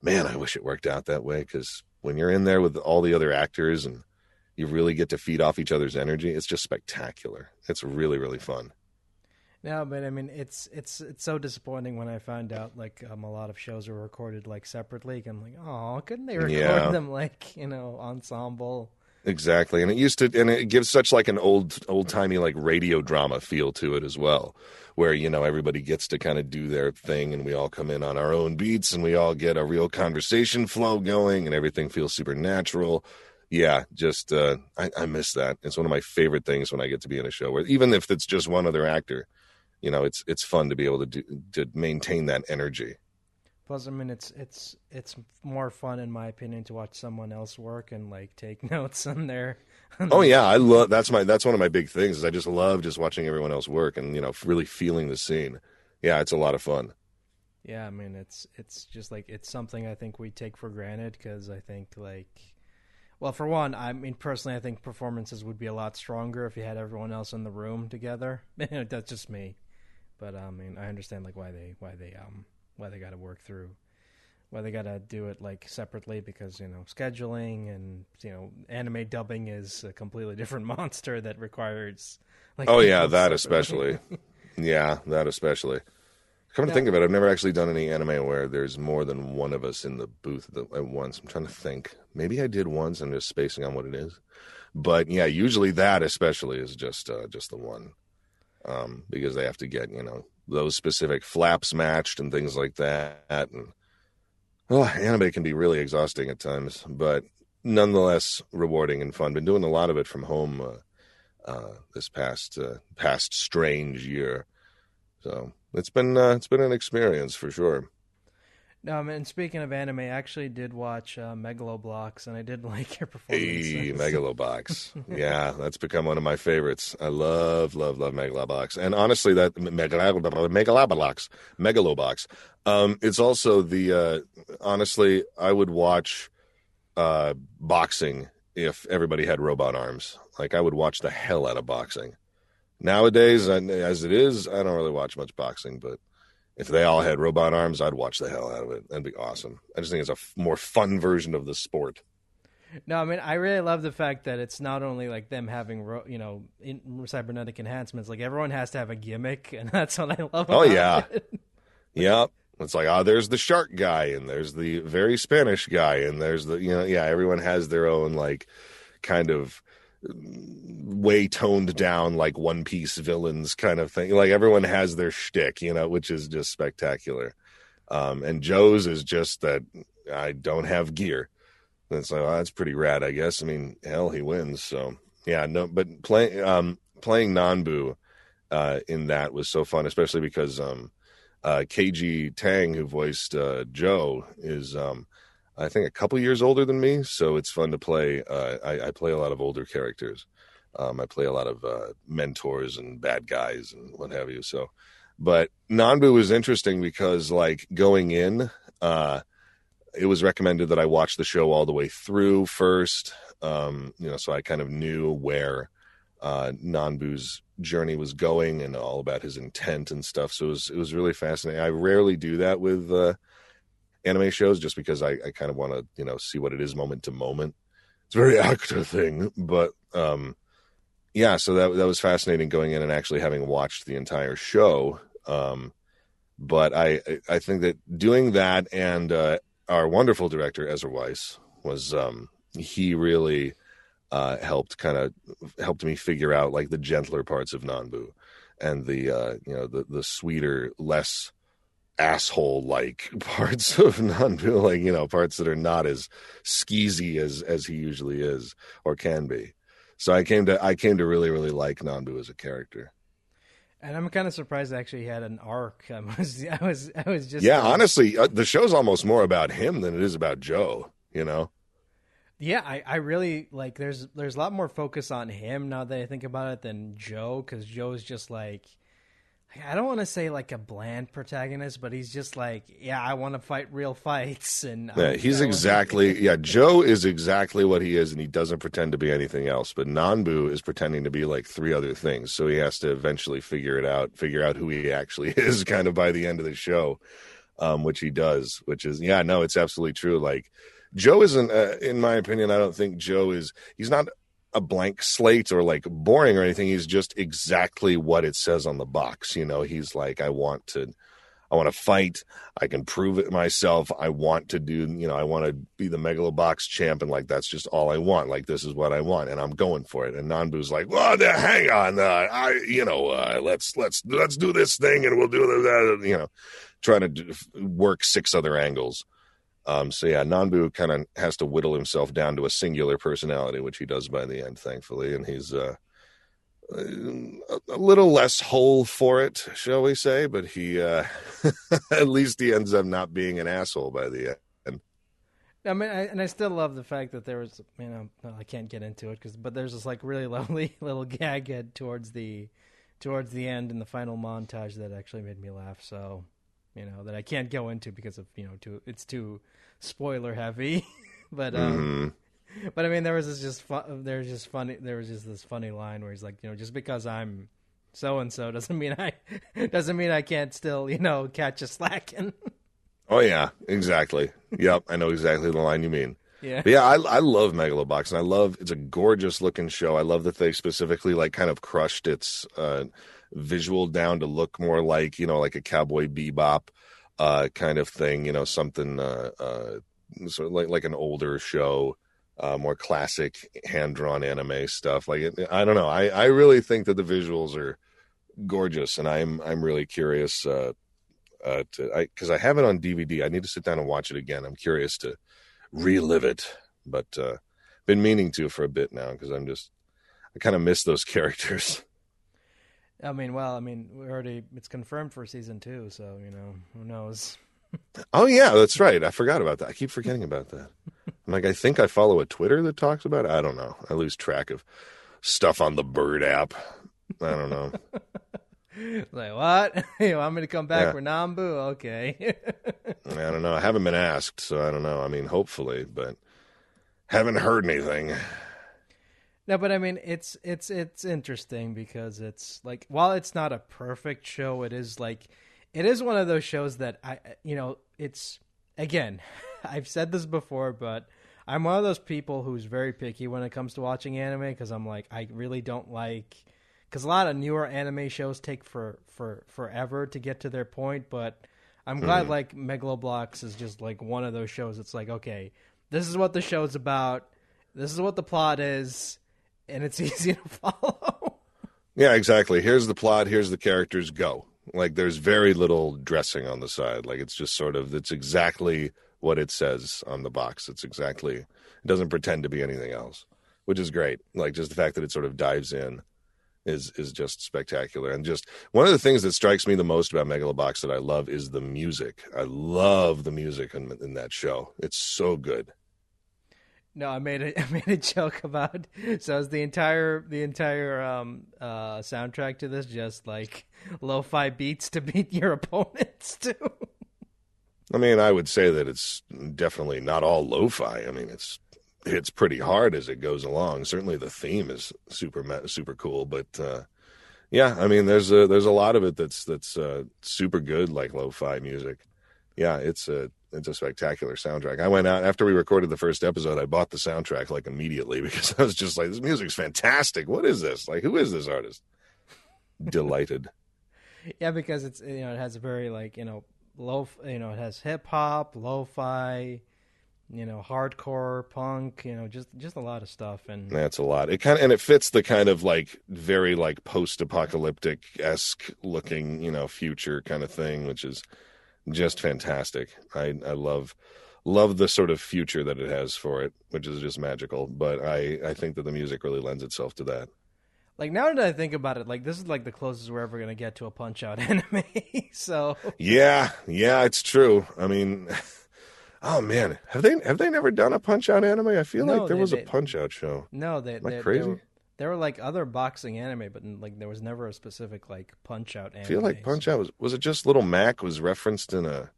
man, I wish it worked out that way because when you're in there with all the other actors and you really get to feed off each other's energy, it's just spectacular. It's really, really fun. No, but I mean, it's it's it's so disappointing when I find out like um, a lot of shows are recorded like separately. I'm like, oh, couldn't they record yeah. them like you know ensemble? Exactly, and it used to, and it gives such like an old old timey like radio drama feel to it as well, where you know everybody gets to kind of do their thing and we all come in on our own beats and we all get a real conversation flow going and everything feels super natural yeah just uh, I, I miss that it's one of my favorite things when i get to be in a show where even if it's just one other actor you know it's it's fun to be able to do to maintain that energy plus i mean it's it's it's more fun in my opinion to watch someone else work and like take notes on their oh yeah, I love that's my that's one of my big things is I just love just watching everyone else work and you know really feeling the scene. Yeah, it's a lot of fun. Yeah, I mean it's it's just like it's something I think we take for granted because I think like well for one I mean personally I think performances would be a lot stronger if you had everyone else in the room together. that's just me, but I mean I understand like why they why they um why they got to work through why they got to do it like separately because you know scheduling and you know anime dubbing is a completely different monster that requires like oh yeah that especially. Yeah that especially. Come to think of it i've never actually done any anime where there's more than one of us in the booth at once. I'm trying to think. Maybe i did once. I'm just spacing on what it is. But yeah usually that especially is just uh, just the one um, because they have to get you know those specific flaps matched and things like that and well, anime can be really exhausting at times, but nonetheless rewarding and fun. Been doing a lot of it from home uh, uh, this past uh, past strange year, so it's been uh, it's been an experience for sure. No, man. Speaking of anime, I actually did watch uh, Megalobox, and I did like your performance. Hey, Megalobox. yeah, that's become one of my favorites. I love, love, love Megalobox, and honestly, that Megalobox, Megalobox. Um, it's also the uh, honestly, I would watch uh, boxing if everybody had robot arms. Like I would watch the hell out of boxing. Nowadays, as it is, I don't really watch much boxing, but if they all had robot arms, I'd watch the hell out of it. That'd be awesome. I just think it's a f- more fun version of the sport. No, I mean I really love the fact that it's not only like them having ro- you know in- cybernetic enhancements. Like everyone has to have a gimmick, and that's what I love. Oh, yeah. it. Yep. It's like, oh, there's the shark guy, and there's the very Spanish guy, and there's the, you know, yeah, everyone has their own, like, kind of way toned down, like One Piece villains kind of thing. Like, everyone has their shtick, you know, which is just spectacular. Um, and Joe's is just that I don't have gear. And so oh, that's pretty rad, I guess. I mean, hell, he wins. So, yeah, no, but playing, um, playing Nanbu, uh, in that was so fun, especially because, um, uh, Kaiji Tang, who voiced uh, Joe, is um, I think a couple years older than me, so it's fun to play. Uh, I, I, play a lot of older characters. Um, I play a lot of uh, mentors and bad guys and what have you. So, but Nanbu was interesting because, like, going in, uh, it was recommended that I watch the show all the way through first. Um, you know, so I kind of knew where uh, Nanbu's journey was going and all about his intent and stuff. So it was it was really fascinating. I rarely do that with uh, anime shows just because I, I kind of want to you know see what it is moment to moment. It's a very actor thing, but um, yeah. So that that was fascinating going in and actually having watched the entire show. Um, but I I think that doing that and uh, our wonderful director Ezra Weisz was um, he really uh, helped kind of helped me figure out like the gentler parts of Nanbu and the uh, you know the the sweeter, less asshole like parts of Nanbu, like you know parts that are not as skeezy as as he usually is or can be. So I came to I came to really really like Nanbu as a character. And I'm kind of surprised actually he had an arc. I was I was I was just yeah. honestly, uh, the show's almost more about him than it is about Joe. You know. Yeah, I, I really like. There's there's a lot more focus on him now that I think about it than Joe, because Joe's just like, I don't want to say like a bland protagonist, but he's just like, yeah, I want to fight real fights, and yeah, he's exactly yeah. Joe is exactly what he is, and he doesn't pretend to be anything else. But Nanbu is pretending to be like three other things, so he has to eventually figure it out, figure out who he actually is, kind of by the end of the show, um, which he does. Which is yeah, no, it's absolutely true. Like Joe isn't, uh, in my opinion, I don't think Joe is, he's not a blank slate or like boring or anything. He's just exactly what it says on the box. You know, he's like, I want to, I want to fight. I can prove it myself. I want to do, you know, I want to be the Megalobox champ. And like, that's just all I want. Like, this is what I want. And I'm going for it. And Nanbu's like, well, hang on. Uh, I, you know, uh, let's, let's, let's do this thing and we'll do that, you know, trying to work six other angles. Um, so yeah, Nanbu kind of has to whittle himself down to a singular personality, which he does by the end, thankfully, and he's uh, a little less whole for it, shall we say? But he, uh, at least, he ends up not being an asshole by the end. I mean, I, and I still love the fact that there was, you know, I can't get into it because, but there's this like really lovely little gag at, towards the, towards the end in the final montage that actually made me laugh. So, you know, that I can't go into because of you know, too, it's too spoiler heavy. but um, mm-hmm. but I mean, there was this just fun, there was just funny. There was just this funny line where he's like, you know, just because I'm so and so doesn't mean I doesn't mean I can't still you know catch a slacking. oh yeah, exactly. yep, I know exactly the line you mean. Yeah, but yeah, I I love Megalobox, and I love it's a gorgeous looking show. I love that they specifically like kind of crushed its uh, visual down to look more like you know like a Cowboy Bebop uh, kind of thing. You know, something uh, uh, sort of like like an older show, uh, more classic hand drawn anime stuff. Like it, I don't know. I I really think that the visuals are gorgeous, and I'm I'm really curious. Uh, uh, to I because I have it on DVD. I need to sit down and watch it again. I'm curious to relive it, but uh, been meaning to for a bit now because I'm just I kind of miss those characters. I mean, well, I mean, we already it's confirmed for season two, so you know, who knows? oh yeah, that's right. I forgot about that. I keep forgetting about that. I'm like, I think I follow a Twitter that talks about it. I don't know. I lose track of stuff on the Bird app. I don't know. like what? you want me to come back yeah. for Nanbu? Okay. I don't know. I haven't been asked, so I don't know. I mean, hopefully, but haven't heard anything. No, but I mean it's it's it's interesting because it's like while it's not a perfect show, it is like it is one of those shows that I, you know, it's again, I've said this before, but I'm one of those people who's very picky when it comes to watching anime because I'm like, I really don't like because a lot of newer anime shows take for for forever to get to their point, but I'm glad Mm-hmm. like Megalobox is just like one of those shows. It's like, okay, this is what the show's about. This is what the plot is, and it's easy to follow. Yeah, exactly. Here's the plot. Here's the characters. Go. Like there's very little dressing on the side. Like it's just sort of it's exactly what it says on the box. It's exactly it doesn't pretend to be anything else, which is great. Like just the fact that it sort of dives in is is just spectacular. And just one of the things that strikes me the most about Megalobox that I love is the music. I love the music in, in that show. It's so good. No, I made a I made a joke about so is the entire the entire um uh soundtrack to this just like lo-fi beats to beat your opponents to. I mean, I would say that it's definitely not all lo-fi. I mean, it's it's pretty hard as it goes along. Certainly, the theme is super super cool, but uh, yeah, I mean, there's a there's a lot of it that's that's uh, super good, like lo-fi music. Yeah, it's a it's a spectacular soundtrack. I went out after we recorded the first episode. I bought the soundtrack like immediately because I was just like, this music's fantastic. What is this? Like, who is this artist? Delighted. Yeah, because it's you know it has a very like you know low you know it has hip hop, lo-fi, you know hardcore, punk, you know just just a lot of stuff and That's a lot. It kind of, and it fits the kind of like very like post-apocalyptic esque looking, you know, future kind of thing, which is just fantastic. I I love love the sort of future that it has for it, which is just magical. But I I think that the music really lends itself to that. like now that I think about it, like this is like the closest we're ever gonna get to a punch out anime. so Yeah, yeah, it's true. I mean. Oh man, have they have they never done a Punch Out anime? I feel No, like there they- was they- a Punch Out show. no, they Am they, crazy? They were, there were like other boxing anime, but like there was never a specific like punch out anime. I feel like Punch Out was was it just Little Mac was referenced in a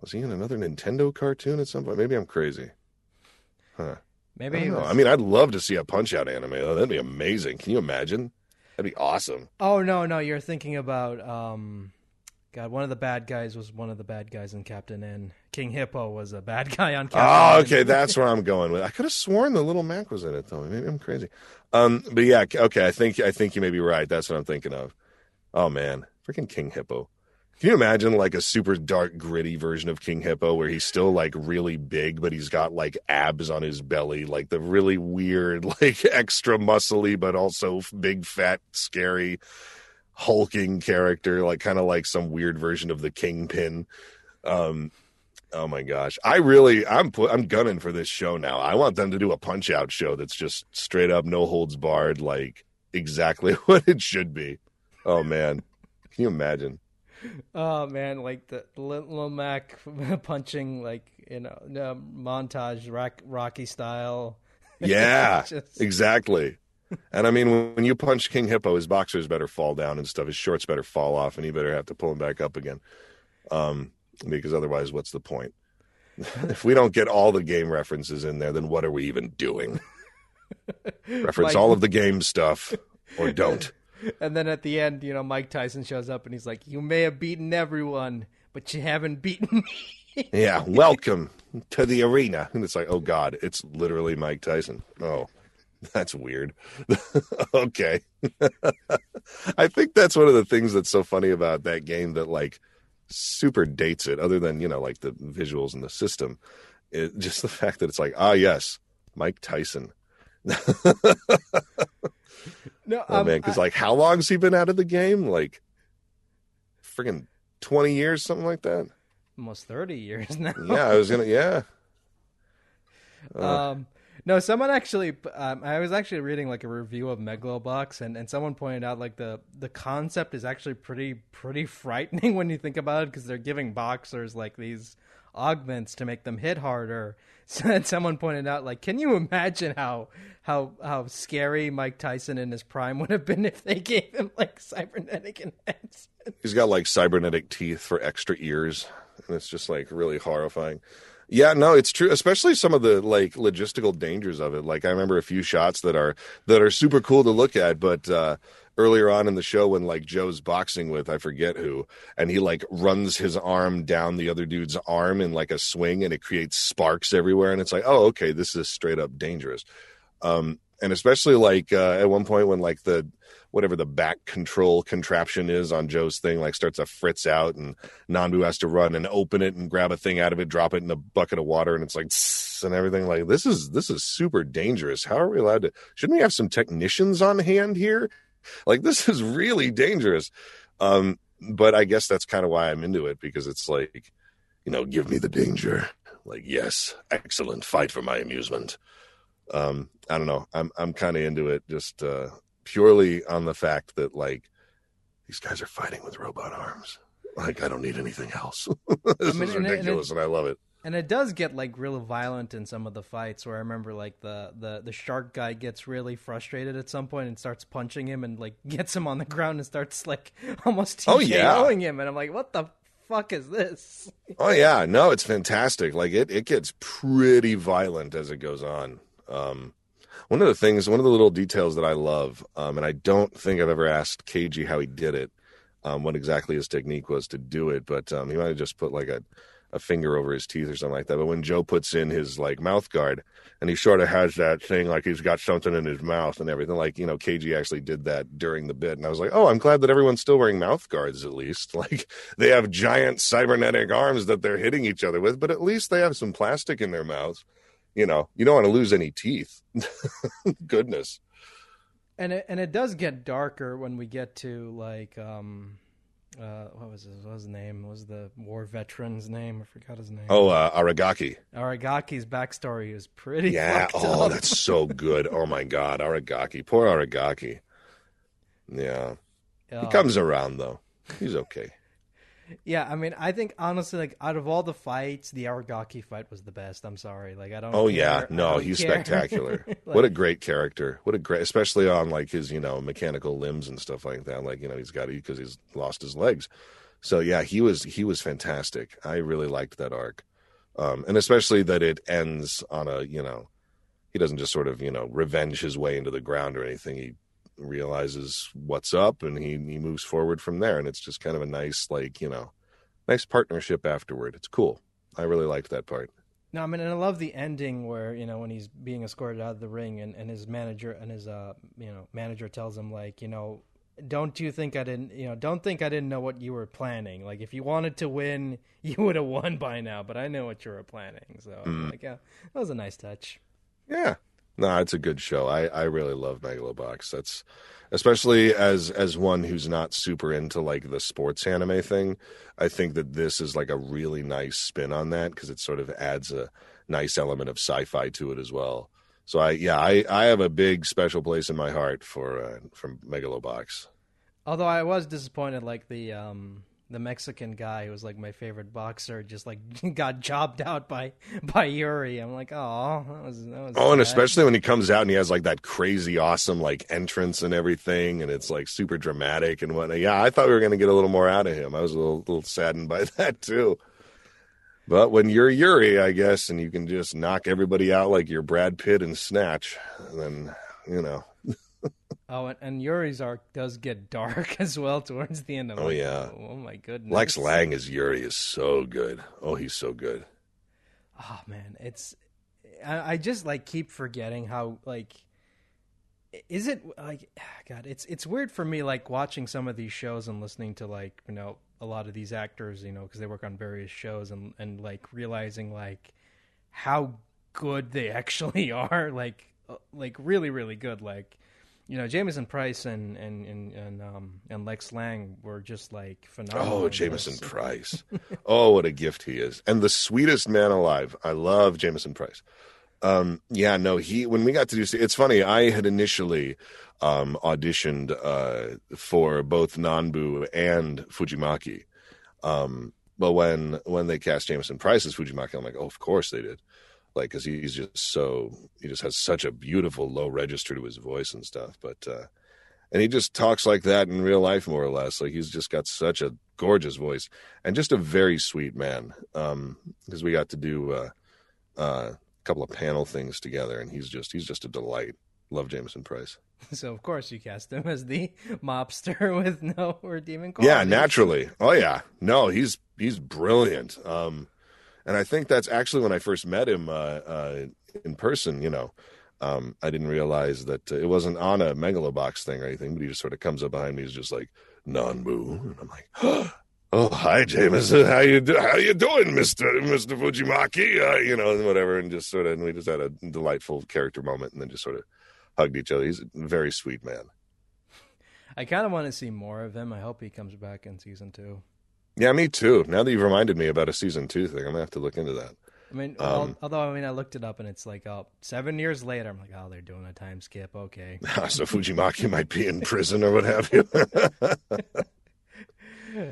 was he in another Nintendo cartoon at some point? Maybe I'm crazy. Huh. Maybe I, was- I mean, I'd love to see a Punch Out anime. Though. That'd be amazing. Can you imagine? That'd be awesome. Oh no, no, you're thinking about um God, one of the bad guys was one of the bad guys in Captain N. King Hippo was a bad guy on Captain Oh, N. okay, that's where I'm going with. I could have sworn the Little Mac was in it though. Maybe I'm crazy. Um, but yeah, okay. I think I think you may be right. That's what I'm thinking of. Oh man, freaking King Hippo. Can you imagine like a super dark, gritty version of King Hippo where he's still like really big, but he's got like abs on his belly, like the really weird, like extra muscly, but also big, fat, scary, hulking character, like kind of like some weird version of the Kingpin. Um, oh my gosh, I really, I'm pu- I'm gunning for this show now. I want them to do a Punch Out show that's just straight up, no holds barred, like exactly what it should be. Oh man, can you imagine? Oh man, like the Little Mac punching like you know montage rock, Rocky style. Yeah, Just- exactly. And I mean, when, you punch King Hippo, his boxers better fall down and stuff. His shorts better fall off, and he better have to pull them back up again. Um, because otherwise, what's the point? if we don't get all the game references in there, then what are we even doing? Reference Like- all of the game stuff, or don't. And then at the end, you know, Mike Tyson shows up and he's like, "You may have beaten everyone, but you haven't beaten me." Yeah, welcome to the arena. And it's like, oh God, it's literally Mike Tyson. Oh, that's weird. okay. I think that's one of the things that's so funny about that game that like super dates it, other than, you know, like the visuals and the system. It, just the fact that it's like, ah, yes, Mike Tyson. no, Oh um, man, because like, how long's he been out of the game? Like, friggin' 20 years, something like that? almost thirty years now. Yeah, I was gonna, yeah. Uh, Um, no, someone actually. Um, I was actually reading like a review of Megalobox, and, and someone pointed out like the the concept is actually pretty pretty frightening when you think about it because they're giving boxers like these augments to make them hit harder. And someone pointed out like, can you imagine how how how scary Mike Tyson in his prime would have been if they gave him like cybernetic enhancements? He's got like cybernetic teeth for extra ears, and it's just like really horrifying. Yeah, no, it's true. Especially some of the like logistical dangers of it. Like I remember a few shots that are that are super cool to look at, but uh, earlier on in the show when like Joe's boxing with I forget who, and he like runs his arm down the other dude's arm in like a swing, and it creates sparks everywhere, and it's like, oh, okay, this is straight up dangerous. Um, and especially like uh, at one point when like the whatever the back control contraption is on Joe's thing like starts to fritz out and Nanbu has to run and open it and grab a thing out of it, drop it in a bucket of water and it's like and everything like this is this is super dangerous. How are we allowed to shouldn't we have some technicians on hand here? Like this is really dangerous. Um but I guess that's kind of why I'm into it because it's like you know, give me the danger. Like yes, excellent fight for my amusement um i don't know i'm i'm kind of into it just uh purely on the fact that like these guys are fighting with robot arms. Like i don't need anything else. This I mean, is and it- and ridiculous and, i love it. And it does get like real violent in some of the fights where I remember like the, the, the shark guy gets really frustrated at some point and starts punching him and like gets him on the ground and starts like almost Oh, yeah. Him. And I'm like, what the fuck is this? oh yeah. No it's fantastic. Like it it gets pretty violent as it goes on. Um one of the things one of the little details that i love um and i don't think i've ever asked Kaiji how he did it um what exactly his technique was to do it but um he might have just put like a a finger over his teeth or something like that. But when Joe puts in his like mouth guard and he sort of has that thing like he's got something in his mouth and everything, like, you know, Kaiji actually did that during the bit. And I was like, oh, I'm glad that everyone's still wearing mouth guards at least. Like they have giant cybernetic arms that they're hitting each other with, but at least they have some plastic in their mouths. You know, you don't want to lose any teeth. Goodness. And it, and it does get darker when we get to like um uh what was his what was his name? What was the war veteran's name? I forgot his name. Oh, uh, Aragaki. Aragaki's backstory is pretty Yeah. Oh, up. that's so good. Oh my God, Aragaki. Poor Aragaki. Yeah. He comes around though. He's okay. Yeah, I mean, I think honestly, like out of all the fights, the Aragaki fight was the best. I'm sorry, like I don't. Oh care. yeah, no, he's care. spectacular. Like, what a great character. What a great, especially on like his you know mechanical limbs and stuff like that. Like you know he's got because he's lost his legs. So yeah, he was he was fantastic. I really liked that arc, um, and especially that it ends on a you know he doesn't just sort of you know revenge his way into the ground or anything. He realizes what's up and he he moves forward from there, and it's just kind of a nice like you know nice partnership afterward. It's cool. I really liked that part. No, I mean, and I love the ending where you know when he's being escorted out of the ring, and, and his manager and his uh you know manager tells him like you know don't you think I didn't you know don't think I didn't know what you were planning. Like if you wanted to win, you would have won by now. But I know what you were planning. So Mm. like yeah, that was a nice touch. Yeah. No, it's a good show. I, I really love Megalobox. That's especially as as one who's not super into like the sports anime thing. I think that this is like a really nice spin on that because it sort of adds a nice element of sci-fi to it as well. So I yeah, I, I have a big special place in my heart for uh, from Megalobox. Although I was disappointed, like the um the Mexican guy who was like my favorite boxer just like got jobbed out by by Yuri. I'm like, oh, that was that was. Oh, and especially when he comes out and he has like that crazy awesome like entrance and everything, and it's like super dramatic and whatnot. Yeah, I thought we were gonna get a little more out of him. I was a little, little saddened by that too. But when you're Yuri, I guess, and you can just knock everybody out like you're Brad Pitt and Snatch, then you know. Oh, and, and Yuri's arc does get dark as well towards the end. I'm Oh, like, yeah. Oh my goodness. Lex Lang as Yuri is so good. Oh, he's so good. Oh man, it's I, I just like keep forgetting how like is it like God? It's it's weird for me like watching some of these shows and listening to like you know a lot of these actors you know because they work on various shows and and like realizing like how good they actually are like uh, like really really good like you know Jamieson Price and and and and um and Lex Lang were just like phenomenal. Oh, Jamieson. Price. oh, what a gift he is. And the sweetest man alive. I love Jamieson Price. Um, yeah, no, he, when we got to do, it's funny. I had initially, um, auditioned, uh, for both Nanbu and Fujimaki. Um, but when, when they cast Jamieson Price as Fujimaki, I'm like, oh, of course they did. Like, cause he's just so, he just has such a beautiful low register to his voice and stuff. But, uh, and he just talks like that in real life more or less like he's just got such a gorgeous voice and just a very sweet man um because we got to do uh uh a couple of panel things together and he's just he's just a delight love Jamieson Price. So of course you cast him as the mobster with no redeeming Yeah, naturally. Oh yeah. No, he's he's brilliant. Um and I think that's actually when I first met him uh, uh in person, you know. Um I didn't realize that uh, it wasn't on a megalobox thing or anything, but he just sort of comes up behind me he's just like Nanbu and I'm like Oh, hi, Jamieson. How you do? How you doing, Mister Mister Fujimaki? Uh, you know, and whatever, and just sort of, and we just had a delightful character moment, and then just sort of hugged each other. He's a very sweet man. I kind of want to see more of him. I hope he comes back in season two. Yeah, me too. Now that you've reminded me about a season two thing, I'm gonna have to look into that. I mean, Um, al- although I mean, I looked it up and it's like, oh, seven years later. I'm like, oh, they're doing a time skip. Okay. so Fujimaki might be in prison or what have you.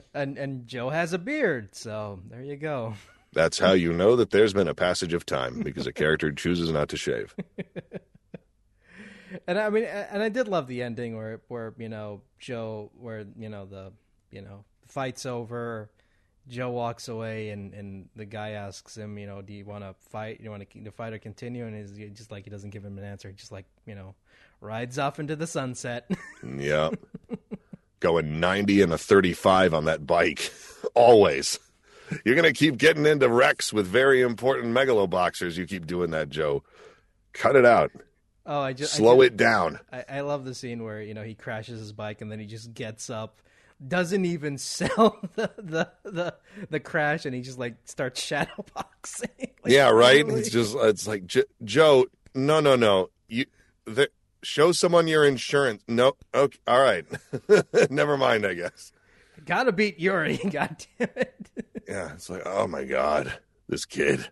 and and Joe has a beard, so there you go. That's how you know that there's been a passage of time because a character chooses not to shave. And I mean, and I did love the ending where where you know Joe, where you know the you know fight's over. Joe walks away, and, and the guy asks him, you know, do you want to fight? You want to the fight or continue? And he's just like he doesn't give him an answer. He just like you know rides off into the sunset. Yeah. Going 90 and a 35 on that bike. Always. You're going to keep getting into wrecks with very important megaloboxers. You keep doing that, Joe. Cut it out. oh, I just Slow I it down. I, I love the scene where you know he crashes his bike and then he just gets up, doesn't even sell the the the, the crash, and he just like starts shadowboxing. Like, yeah, right? really? It's just, uh, it's like, Joe, no, no, no. You, the, show someone your insurance. No. Okay. All right. Never mind, I guess. gotta beat Yuri. God damn it. Yeah. It's like, oh my God, this kid.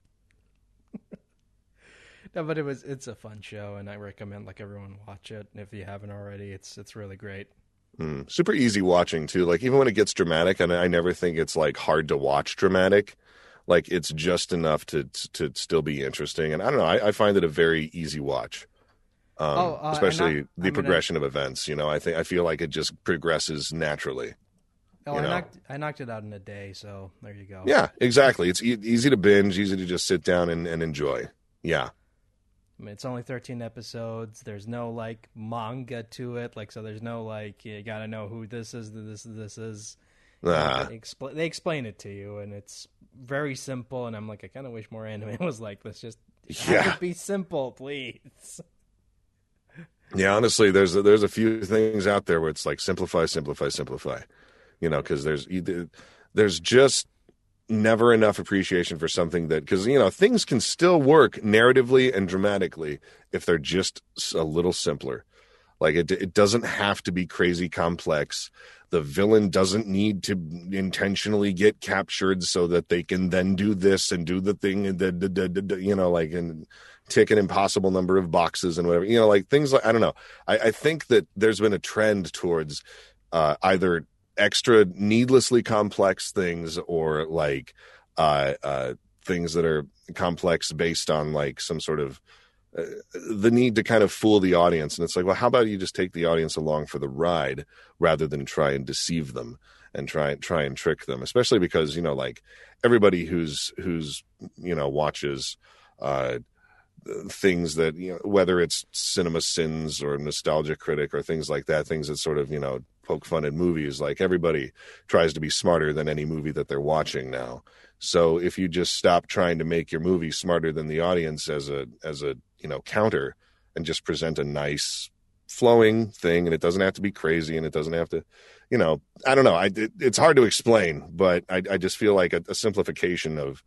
No, but it was it's a fun show, and I recommend like everyone watch it if you haven't already. It's it's really great. Mm, super easy watching too. Like even when it gets dramatic, and I never think it's like hard to watch dramatic. Like it's just enough to to still be interesting. And I don't know. I, I find it a very easy watch. Um, Oh, uh, especially the I'm gonna- progression of events. You know, I think I feel like it just progresses naturally. Oh, I know. knocked I knocked it out in a day, so there you go. Yeah, exactly. It's e- easy to binge, easy to just sit down and, and enjoy. Yeah, I mean, it's only 13 episodes. There's no like manga to it, like so. There's no like you gotta know who this is, this this is. Ah. They, expl- they explain it to you, and it's very simple. And I'm like, I kind of wish more anime was like this. Just Yeah. be simple, please. yeah. Honestly, there's a, there's a few things out there where it's like simplify, simplify, simplify. You know, because there's there's just never enough appreciation for something that because you know things can still work narratively and dramatically if they're just a little simpler. Like it, it doesn't have to be crazy complex. The villain doesn't need to intentionally get captured so that they can then do this and do the thing and the, the, the, you know like and tick an impossible number of boxes and whatever you know like things like I don't know. I, I think that there's been a trend towards uh, either extra needlessly complex things or like uh, uh, things that are complex based on like some sort of uh, the need to kind of fool the audience. And it's like well how about you just take the audience along for the ride rather than try and deceive them and try and try and trick them especially because you know like everybody who's who's you know watches uh things that you know whether it's CinemaSins or nostalgia critic or things like that things that sort of you know poke fun at movies like everybody tries to be smarter than any movie that they're watching now. So if you just stop trying to make your movie smarter than the audience as a as a you know counter and just present a nice flowing thing and it doesn't have to be crazy and it doesn't have to you know i don't know. I, it, it's hard to explain but i, I just feel like a, a simplification of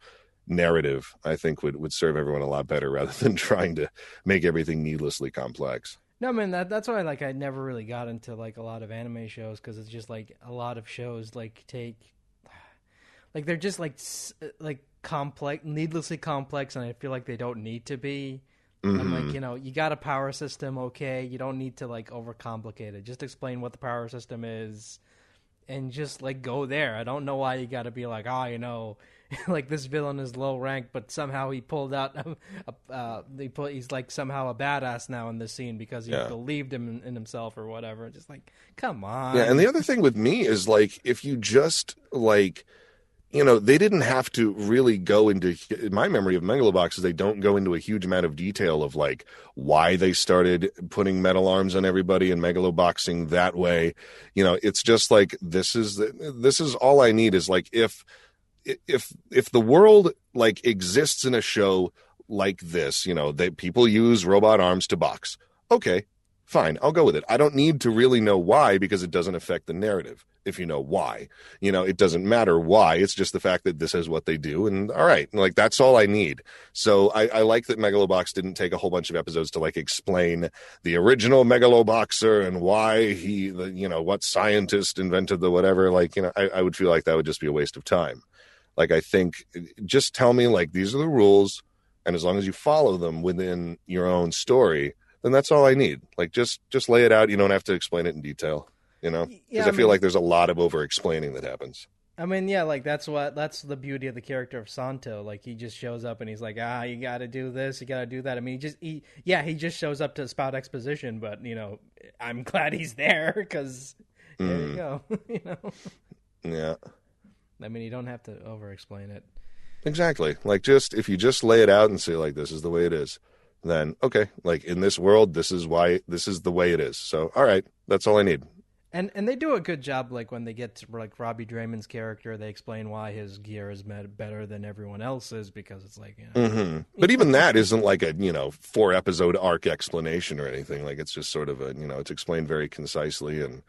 narrative i think would, would serve everyone a lot better rather than trying to make everything needlessly complex No, man, that that's why like I never really got into like a lot of anime shows because it's just like a lot of shows like take like they're just like s- like complex, needlessly complex, and I feel like they don't need to be. I'm Mm-hmm. like, you know, you got a power system, okay? You don't need to like overcomplicate it. Just explain what the power system is, and just like go there. I don't know why you got to be like, oh, you know, like this villain is low rank, but somehow he pulled out, a, uh, they put he's like somehow a badass now in this scene because he Yeah. believed him in, in himself or whatever. Just like, come on, Yeah, and the other thing with me is like if you just like you know, they didn't have to really go into in my memory of Megalobox is they don't go into a huge amount of detail of like why they started putting metal arms on everybody and megaloboxing that way. You know, it's just like this is the, this is all I need is like if if if the world like exists in a show like this, you know, that people use robot arms to box. Okay, fine, I'll go with it. I don't need to really know why because it doesn't affect the narrative if you know why. You know, it doesn't matter why. It's just the fact that this is what they do. And all right, like that's all I need. So I, I like that Megalobox didn't take a whole bunch of episodes to like explain the original Megaloboxer and why he, you know, what scientist invented the whatever. Like, you know, I, I would feel like that would just be a waste of time. Like, I think just tell me, like, these are the rules. And as long as you follow them within your own story, then that's all I need. Like, just just lay it out. You don't have to explain it in detail you know because Yeah, I, I feel like there's a lot of over explaining that happens I mean, yeah, like that's what that's the beauty of the character of Santo. Like he just shows up and he's like, ah, you got to do this, you got to do that. I mean, he just he yeah, he just shows up to spout exposition, but you know, I'm glad he's there because there Mm. you go. you know, yeah I mean, you don't have to over explain it. exactly. Like just if you just lay it out and say like this is the way it is then okay like in this world this is why this is the way it is. So all right that's all i need. And and they do a good job. Like when they get to like Robbie Daymond's character, they explain why his gear is better than everyone else's because it's like you know, hmm but even that isn't like a you know four episode arc explanation or anything. Like it's just sort of a you know it's explained very concisely and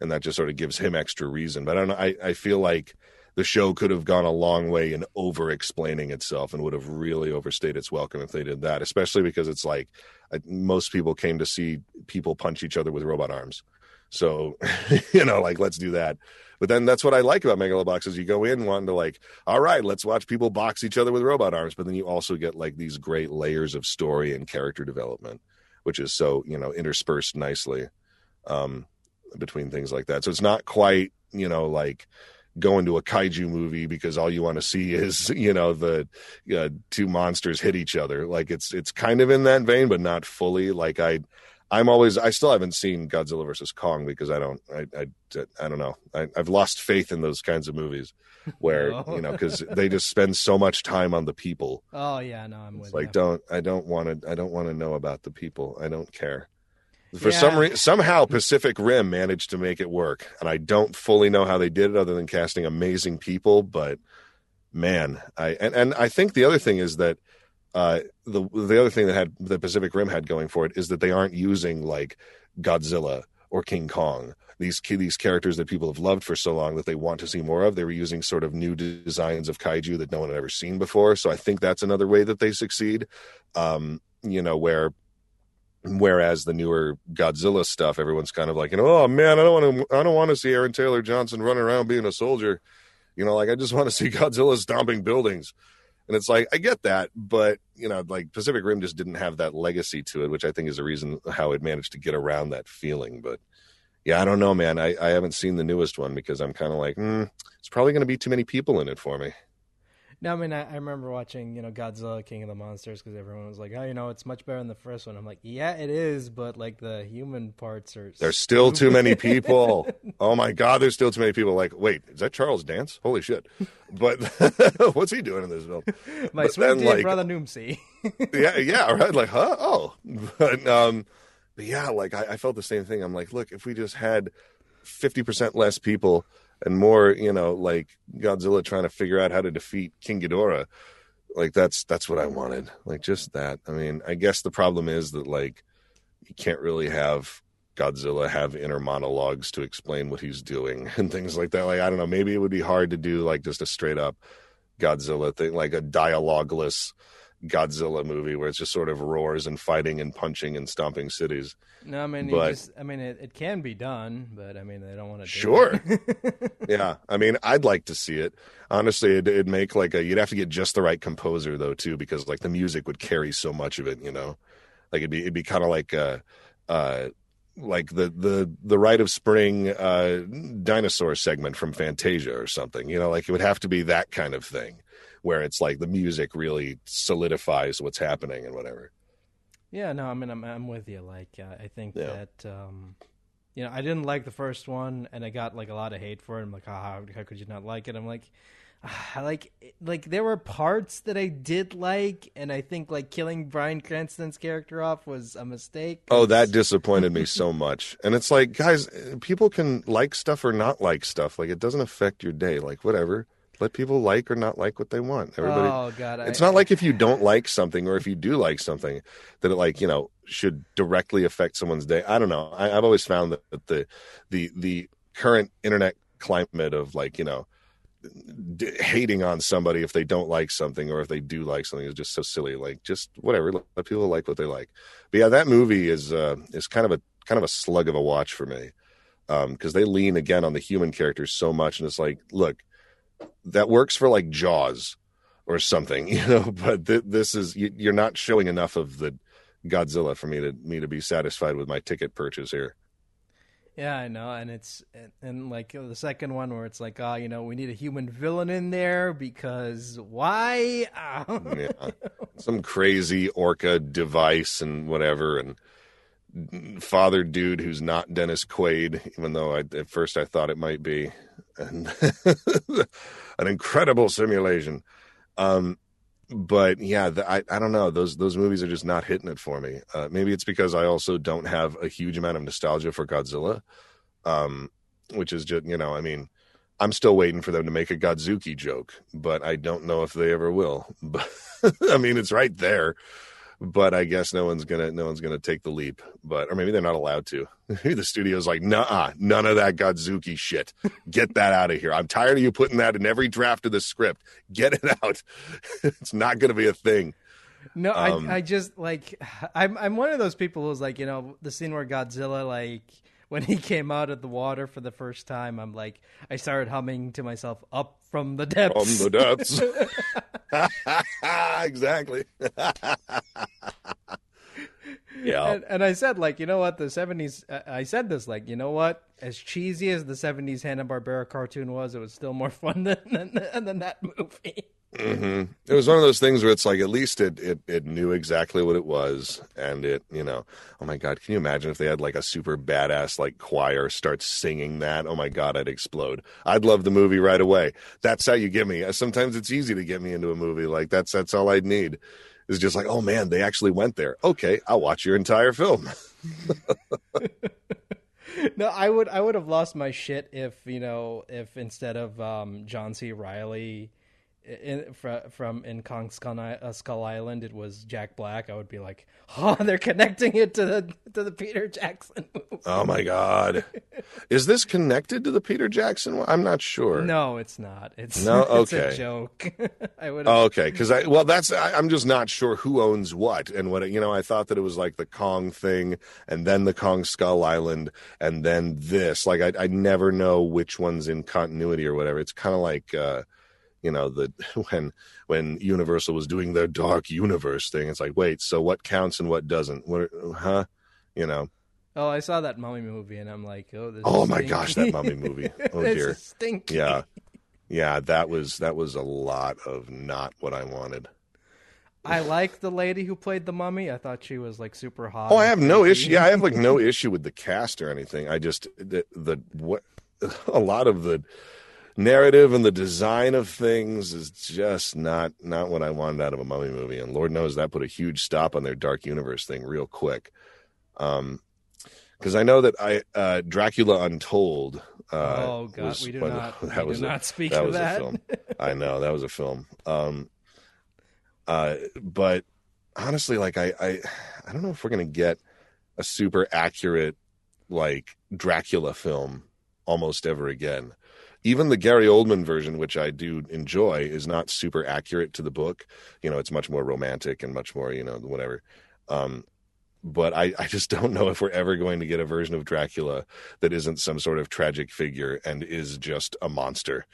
and that just sort of gives him extra reason. But i don't know i, I feel like the show could have gone a long way in over explaining itself and would have really overstayed its welcome if they did that especially because it's like I, most people came to see people punch each other with robot arms. So you know like let's do that. But then that's what I like about Megalobox is you go in wanting to like, all right, let's watch people box each other with robot arms, but then you also get like these great layers of story and character development, which is so you know interspersed nicely um, between things like that. So it's not quite you know like going to a kaiju movie because all you want to see is you know the uh, two monsters hit each other. Like it's it's kind of in that vein, but not fully. Like I. I'm always. I still haven't seen Godzilla versus Kong because I don't. I. I, I don't know. I, I've lost faith in those kinds of movies, where you know because they just spend so much time on the people. oh yeah, no, I'm with like you. don't. I don't want to. I don't want to know about the people. I don't care. For Yeah. some reason, somehow Pacific Rim managed to make it work, and I don't fully know how they did it, other than casting amazing people. But man, I and, and I think the other thing is that uh, the the other thing that had the Pacific Rim had going for it is that they aren't using like Godzilla or King Kong. These these characters that people have loved for so long that they want to see more of. They were using sort of new designs of kaiju that no one had ever seen before. So I think that's another way that they succeed. Um, you know, where whereas the newer Godzilla stuff, everyone's kind of like, you know, oh man, I don't want to, I don't want to see Aaron Taylor Johnson running around being a soldier. You know, like I just want to see Godzilla stomping buildings. And it's like I get that, but you know, like Pacific Rim just didn't have that legacy to it, which I think is the reason how it managed to get around that feeling. But yeah, I don't know, man. I, I haven't seen the newest one because I'm kind of like, mm, it's probably going to be too many people in it for me. No, I mean, I, I remember watching, you know, Godzilla, King of the Monsters, because everyone was like, "Oh, you know, it's much better than the first one." I'm like, "Yeah, it is," but like the human parts are. There's still too many people. Oh my God, there's still too many people. Like, wait, is that Charles Dance? Holy shit! But what's he doing in this film? My but sweet then, like- brother Noomsy. yeah, yeah, right. Like, huh? Oh, but um, but yeah, like I, I felt the same thing. I'm like, look, if we just had fifty percent less people and more, you know, like Godzilla trying to figure out how to defeat King Ghidorah, like that's that's what I wanted. Like just that. I mean, I guess the problem is that like you can't really have Godzilla have inner monologues to explain what he's doing and things like that. Like I don't know, maybe it would be hard to do like just a straight up Godzilla thing, like a dialogueless Godzilla movie where it's just sort of roars and fighting and punching and stomping cities. no, I mean, But- just, I mean, it, it can be done, but I mean, they don't want to. Sure. Do it. Yeah, I mean, I'd like to see it. Honestly, it'd, it'd make like a. You'd have to get just the right composer though, too, because like the music would carry so much of it. You know, like it'd be it'd be kind of like uh, uh, like the the the Rite of Spring uh dinosaur segment from Fantasia or something. You know, like it would have to be that kind of thing where it's like the music really solidifies what's happening and whatever. Yeah, no, I mean, I'm I'm with you. Like, uh, I think Yeah. that um, you know, I didn't like the first one, and I got like a lot of hate for it. I'm like, oh, how, how could you not like it? I'm like, like like there were parts that I did like, and I think like killing Bryan Cranston's character off was a mistake. Oh, that disappointed me so much. And it's like, guys, people can like stuff or not like stuff. Like it doesn't affect your day. Like whatever. Let people like or not like what they want. Everybody. Oh God, it's I, not like if you don't like something or if you do like something that it like you know should directly affect someone's day. I don't know. I, I've always found that the the the current internet climate of like you know d- hating on somebody if they don't like something or if they do like something is just so silly. Like just whatever, let, let people like what they like. But yeah, that movie is uh, is kind of a kind of a slug of a watch for me because um, they lean again on the human characters so much, and it's like, look, that works for like Jaws or something, you know. But th- this is you, you're not showing enough of the Godzilla for me to me to be satisfied with my ticket purchase here. Yeah, I know, and it's and, and, like the second one where it's like, oh, you know, we need a human villain in there because why? yeah. Some crazy orca device and whatever, and father dude who's not Dennis Quaid, even though I, at first I thought it might be, and an incredible simulation. Um, but yeah, the, I I don't know those those movies are just not hitting it for me. Uh, maybe it's because I also don't have a huge amount of nostalgia for Godzilla, um, which is just you know I mean I'm still waiting for them to make a Godzooky joke, but I don't know if they ever will. But I mean it's right there but I guess no one's gonna no one's gonna take the leap. But or maybe they're not allowed to. the studio's like, nah, none of that Godzooky shit. Get that out of here. I'm tired of you putting that in every draft of the script. Get it out. it's not gonna be a thing. No, um, I I just like I'm I'm one of those people who's like, you know, the scene where Godzilla like when he came out of the water for the first time, I'm like, I started humming to myself, "Up from the depths." From the depths. exactly. yeah. And, and, I said, like, you know what? The '70s. Uh, I said this, like, you know what? As cheesy as the '70s Hanna Barbera cartoon was, it was still more fun than than, than that movie. Mm-hmm. It was one of those things where it's like at least it, it it knew exactly what it was, and it you know oh my god, can you imagine if they had like a super badass like choir start singing that? Oh my god, I'd explode. I'd love the movie right away. That's how you get me. Sometimes it's easy to get me into a movie like that's that's all I'd need. Is just like oh man, they actually went there. Okay, I'll watch your entire film. no, I would I would have lost my shit if you know if instead of um, John C. Reilly in, from in Kong Skull, uh, Skull, Island, it was Jack Black. I would be like, oh, they're connecting it to the to the Peter Jackson movie. Oh my god, is this connected to the Peter Jackson one? I'm not sure. No, it's not. It's no it's okay. a joke. I would. Oh, okay, because I well, that's I, am just not sure who owns what and what. You know, I thought that it was like the Kong thing, and then the Kong Skull Island, and then this. Like I I never know which one's in continuity or whatever. It's kind of like. uh you know the when when universal was doing their dark universe thing it's like wait so what counts and what doesn't what huh you know oh i saw that mummy movie and i'm like oh this oh my stinky. gosh that mummy movie oh dear stinky. yeah yeah that was that was a lot of not what i wanted I like the lady who played the mummy. I thought she was like super hot. Oh, I have no issue. Yeah, I have like no issue with the cast or anything. I just the, the what a lot of the narrative and the design of things is just not not what I wanted out of a mummy movie. And Lord knows that put a huge stop on their dark universe thing real quick. Um, because I know that I uh, Dracula Untold. Uh, oh God, we do not. that we was do a, not speak that of was that. A film. I know that was a film. Um, uh, but honestly, like I, I, I don't know if we're gonna get a super accurate like Dracula film almost ever again even the Gary Oldman version, which I do enjoy, is not super accurate to the book. You know, it's much more romantic and much more, you know, whatever. Um, but I, I just don't know if we're ever going to get a version of Dracula that isn't some sort of tragic figure and is just a monster.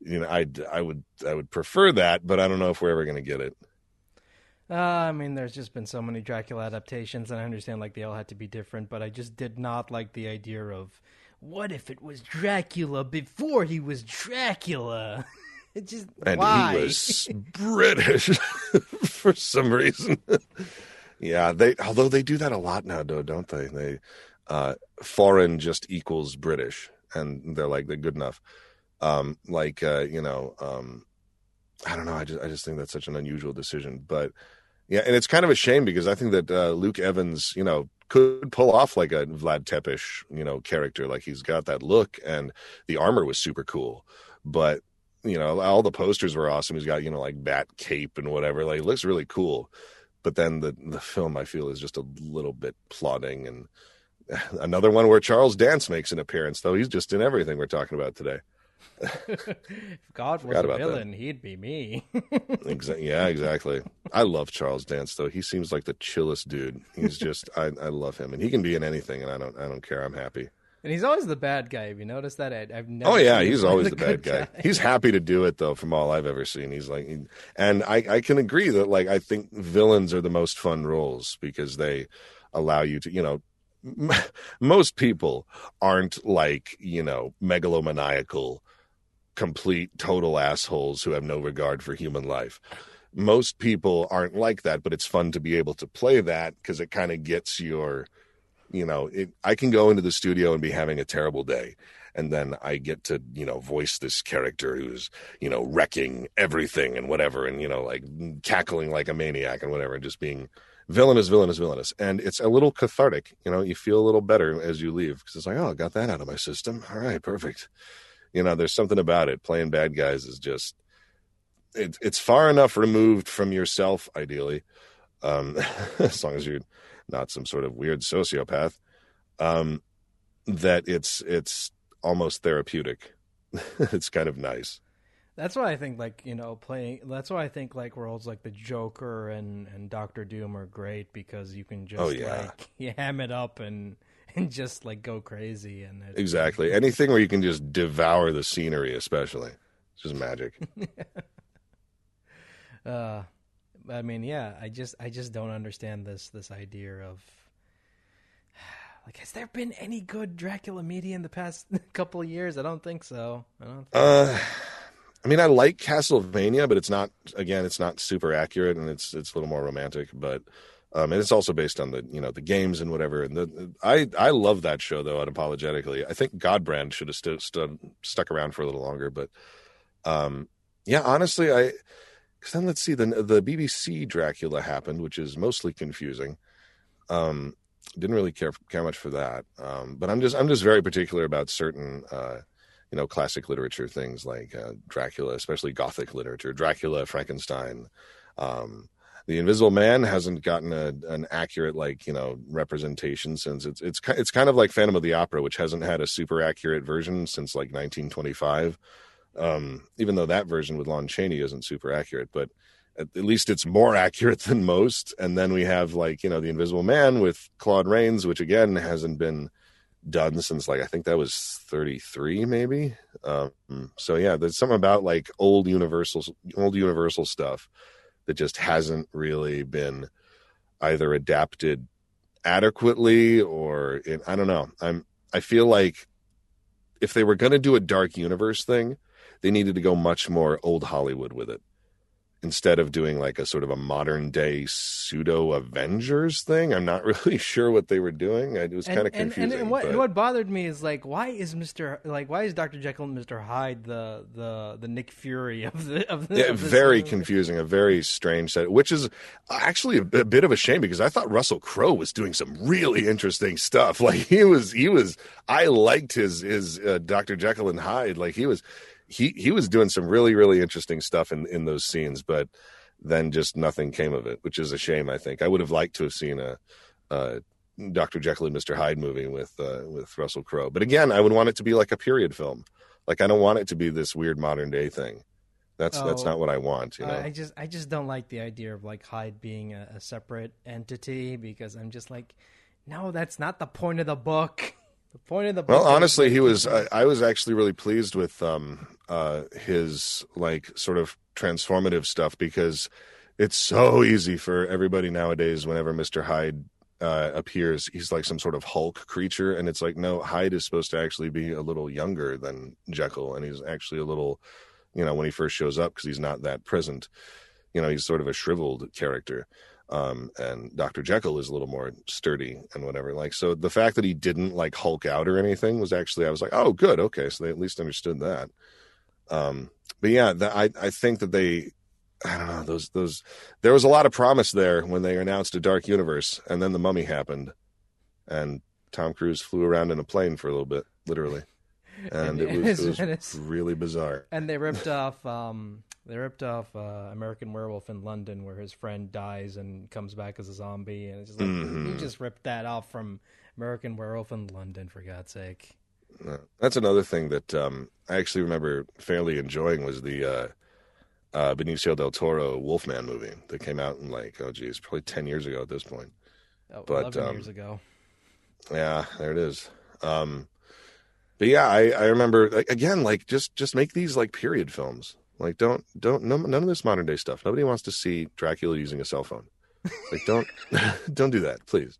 You know, I I would I would prefer that, but I don't know if we're ever going to get it. Uh, I mean, there's just been so many Dracula adaptations, and I understand like they all had to be different, but I just did not like the idea of what if it was Dracula before he was Dracula? it just and why? he was British for some reason. yeah, they although they do that a lot now, though, don't they? They uh, foreign just equals British, and they're like they're good enough. Um, like uh, you know, um, I don't know. I just I just think that's such an unusual decision, but yeah, and it's kind of a shame because I think that uh, Luke Evans, you know, could pull off like a Vlad Tepes, you know, character. Like he's got that look, and the armor was super cool. But you know, all the posters were awesome. He's got you know like bat cape and whatever. Like, looks really cool. But then the the film I feel is just a little bit plodding and another one where Charles Dance makes an appearance, though he's just in everything we're talking about today. if God was a villain, that. he'd be me. Yeah, exactly. I love Charles Dance though. He seems like the chillest dude. He's just I, I love him, and he can be in anything, and I don't I don't care. I'm happy. And he's always the bad guy. Have you noticed that? I, have never. Oh yeah, he's always the, bad guy. guy. He's happy to do it though, from all I've ever seen. He's like, and I I can agree that like I think villains are the most fun roles because they allow you to you know most people aren't like you know megalomaniacal complete total assholes who have no regard for human life. Most people aren't like that but it's fun to be able to play that because it kind of gets your you know it, i can go into the studio and be having a terrible day and then i get to you know voice this character who's you know wrecking everything and whatever and you know like cackling like a maniac and whatever and just being villainous, villainous, villainous. And it's a little cathartic. You know, you feel a little better as you leave because it's like, oh, I got that out of my system. All right, perfect. You know, there's something about it. Playing bad guys is just, it, it's far enough removed from yourself, ideally, um, as long as you're not some sort of weird sociopath, um, that it's it's almost therapeutic. it's kind of nice. That's why I think like you know playing. That's why I think like roles like the Joker and and Doctor Doom are great because you can just oh, yeah. like you ham it up and and just like go crazy and exactly anything where you can just devour the scenery, especially it's just magic. uh, I mean, yeah, I just I just don't understand this this idea of like has there been any good Dracula media in the past couple of years? I don't think so. I don't. Think uh. So. I mean, I like Castlevania, but it's not. Again, it's not super accurate, and it's it's a little more romantic. But um, and it's also based on the you know the games and whatever. And the, I I love that show though unapologetically. I think Godbrand should have st- st- stuck around for a little longer, but um, yeah, honestly, I because then let's see the the BBC Dracula happened, which is mostly confusing. Um, didn't really care care much for that. Um, but I'm just I'm just very particular about certain. Uh, you know classic literature things like uh, Dracula, especially Gothic literature, Dracula, Frankenstein. Um, the Invisible Man hasn't gotten a, an accurate like you know representation since it's it's it's kind of like Phantom of the Opera, which hasn't had a super accurate version since like 1925. Um, even though that version with Lon Chaney isn't super accurate, but at, at, least it's more accurate than most. And then we have like you know the Invisible Man with Claude Rains, which again hasn't been done since like I think that was 33 maybe. Um, so yeah, there's something about like old Universal old Universal stuff that just hasn't really been either adapted adequately or in, I don't know. I'm I feel like if they were going to do a dark universe thing, they needed to go much more old Hollywood with it instead of doing like a sort of a modern day pseudo Avengers thing. I'm not really sure what they were doing. It was kind of confusing. And, and, what, and, what, bothered me is like, why is Mister like why is Doctor Jekyll and Mister Hyde the the the Nick Fury of the of the yeah, of very confusing, a very strange set, which is actually a, a bit of a shame because I thought Russell Crowe was doing some really interesting stuff. Like he was he was I liked his his uh, Doctor Jekyll and Hyde. Like he was he he was doing some really really interesting stuff in in those scenes, but then just nothing came of it, which is a shame. I think I would have liked to have seen a, a Dr. Jekyll and Mister Hyde movie with uh, with Russell Crowe, but again, I would want it to be like a period film. Like I don't want it to be this weird modern day thing. That's oh, that's not what I want. You know, I just I just don't like the idea of like Hyde being a, a separate entity because I'm just like, no, that's not the point of the book. The point of the well, honestly, he was. I, I, was actually really pleased with um, uh, his like sort of transformative stuff because it's so easy for everybody nowadays. Whenever Mister Hyde uh, appears, he's like some sort of Hulk creature, and it's like no, Hyde is supposed to actually be a little younger than Jekyll, and he's actually a little, you know, when he first shows up because he's not that present. You know, he's sort of a shriveled character um, and Dr. Jekyll is a little more sturdy and whatever. Like, so the fact that he didn't like Hulk out or anything was actually, I was like, oh, good, okay, so they at least understood that. Um, but yeah, the, I I think that they I don't know those those there was a lot of promise there when they announced a dark universe, and then the Mummy happened, and Tom Cruise flew around in a plane for a little bit, literally, and, it was, it was really bizarre. And they ripped off um they ripped off uh, American Werewolf in London where his friend dies and comes back as a zombie and it's just like Mhm. you just ripped that off from American Werewolf in London for God's sake. Uh, That's another thing that um, I actually remember fairly enjoying was the uh, uh, Benicio del Toro Wolfman movie that came out in like oh geez, probably ten years ago at this point. Oh, But, 11 um, years ago. Yeah, there it is. Um, but yeah, I, I remember like, again, like just just make these like period films. Like don't don't no, none of this modern day stuff. Nobody wants to see Dracula using a cell phone. Like don't don't do that, please.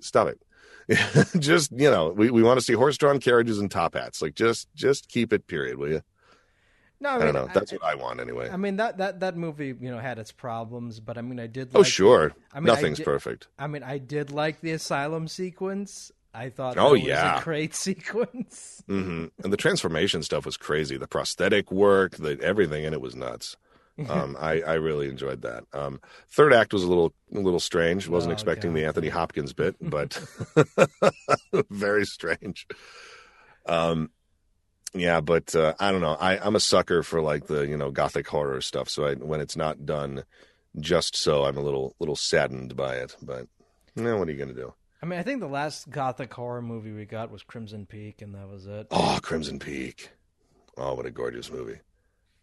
Stop it. just you know, we, we want to see horse drawn carriages and top hats. Like just just keep it period, will you? No, I, I, don't know. That's what I want anyway. I mean that, that that movie, you know, had its problems, but I mean I did oh sure, I mean, I nothing's did- perfect. I mean I did like the asylum sequence. I thought Oh, that was yeah. a great sequence. hmm And the transformation stuff was crazy. The prosthetic work, the everything in it was nuts. Um, I, I really enjoyed that. Um, third act was a little a little strange. Wasn't Oh, expecting God. the Anthony Hopkins bit, but very strange. Um, yeah, but uh, I don't know. I, I'm a sucker for like the you know gothic horror stuff. So I, when it's not done just so, I'm a little little saddened by it. But eh, what are you gonna do? I mean, I think the last gothic horror movie we got was Crimson Peak, and that was it. Oh, Crimson Peak. Oh, what a gorgeous movie.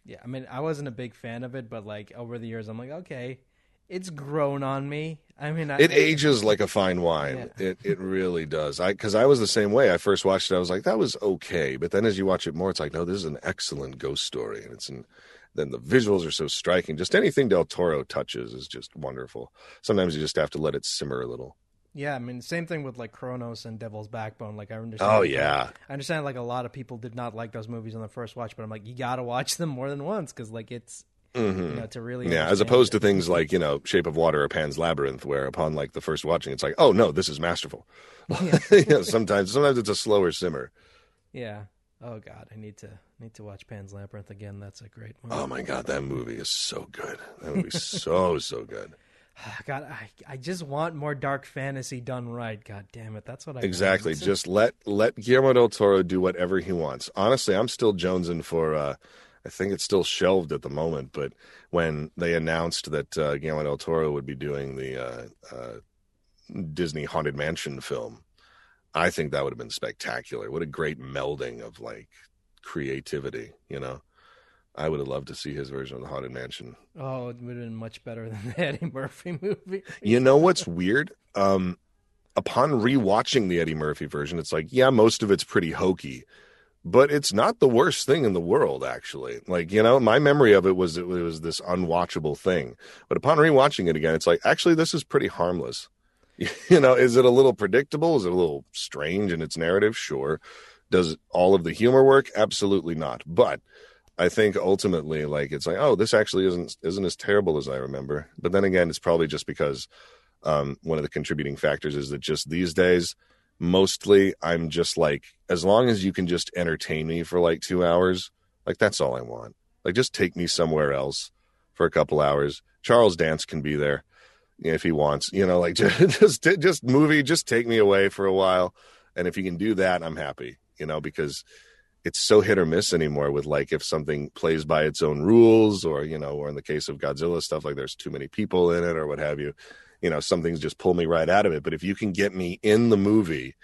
Yeah, I mean, I wasn't a big fan of it, but like over the years, I'm like, okay, it's grown on me. I mean, I, It ages like a fine wine. It it really does. I because I was the same way. I first watched it, I was like, that was okay. But then as you watch it more, it's like, no, this is an excellent ghost story, and it's in. Then the visuals are so striking. Just anything Del Toro touches is just wonderful. Sometimes you just have to let it simmer a little. Yeah, I mean, same thing with like Cronos and Devil's Backbone. Like, I understand. Oh like, yeah, I understand. Like, a lot of people did not like those movies on the first watch, but I'm like, you got to watch them more than once because like it's you know to really Mm-hmm. yeah. As opposed to things like you know Shape of Water or Pan's Labyrinth, where upon like the first watching, it's like, oh no, this is masterful. you know, sometimes sometimes it's a slower simmer. Yeah. Oh God, I need to need to watch Pan's Labyrinth again. That's a great movie. Oh my god, that movie is so good. That movie so so good. God, I I just want more dark fantasy done right. God damn it, that's what I Exactly. Just let let Guillermo del Toro do whatever he wants. Honestly, I'm still jonesing for. uh I think it's still shelved at the moment, but when they announced that uh, Guillermo del Toro would be doing the uh, uh, Disney Haunted Mansion film, I think that would have been spectacular. What a great melding of like creativity, you know. I would have loved to see his version of the Haunted Mansion. Oh, it would have been much better than the Eddie Murphy movie. You know what's weird? Um, upon rewatching the Eddie Murphy version, it's like, yeah, most of it's pretty hokey, but it's not the worst thing in the world, actually. Like, you know, my memory of it was it was this unwatchable thing. But upon rewatching it again, it's like, actually, this is pretty harmless. You know, is it a little predictable? Is it a little strange in its narrative? Sure. Does all of the humor work? Absolutely not. But I think ultimately, like, it's like, oh, this actually isn't isn't as terrible as I remember. But then again, it's probably just because um, one of the contributing factors is that just these days, mostly I'm just like, as long as you can just entertain me for like two hours, like that's all I want. Like just take me somewhere else for a couple hours. Charles Dance can be there if he wants, you know, like just just just movie, just take me away for a while. And if you can do that, I'm happy, you know, because it's so hit or miss anymore with like if something plays by its own rules or you know or in the case of godzilla stuff like there's too many people in it or what have you you know some things just pull me right out of it. But if you can get me in the movie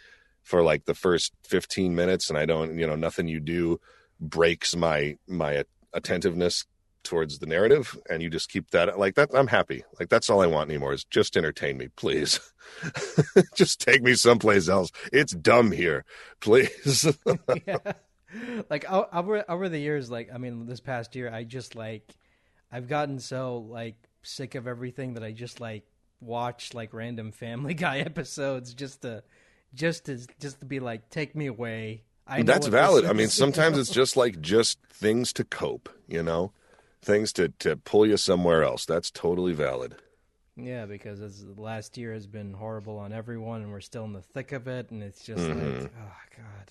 for like the first 15 minutes and i don't you know nothing you do breaks my my attentiveness towards the narrative and you just keep that like that i'm happy. Like that's all i want anymore is just entertain me please. Just take me someplace else. It's dumb here please. Yeah. Like over over the years, like I mean, this past year, I just like I've gotten so like sick of everything that I just like watch like random Family Guy episodes just to just to just to be like, take me away. I That's valid. I mean, sometimes it's just like just things to cope, you know, things to to pull you somewhere else. That's totally valid. yeah, because as last year has been horrible on everyone, and we're still in the thick of it, and it's just Mm-hmm. like, oh god.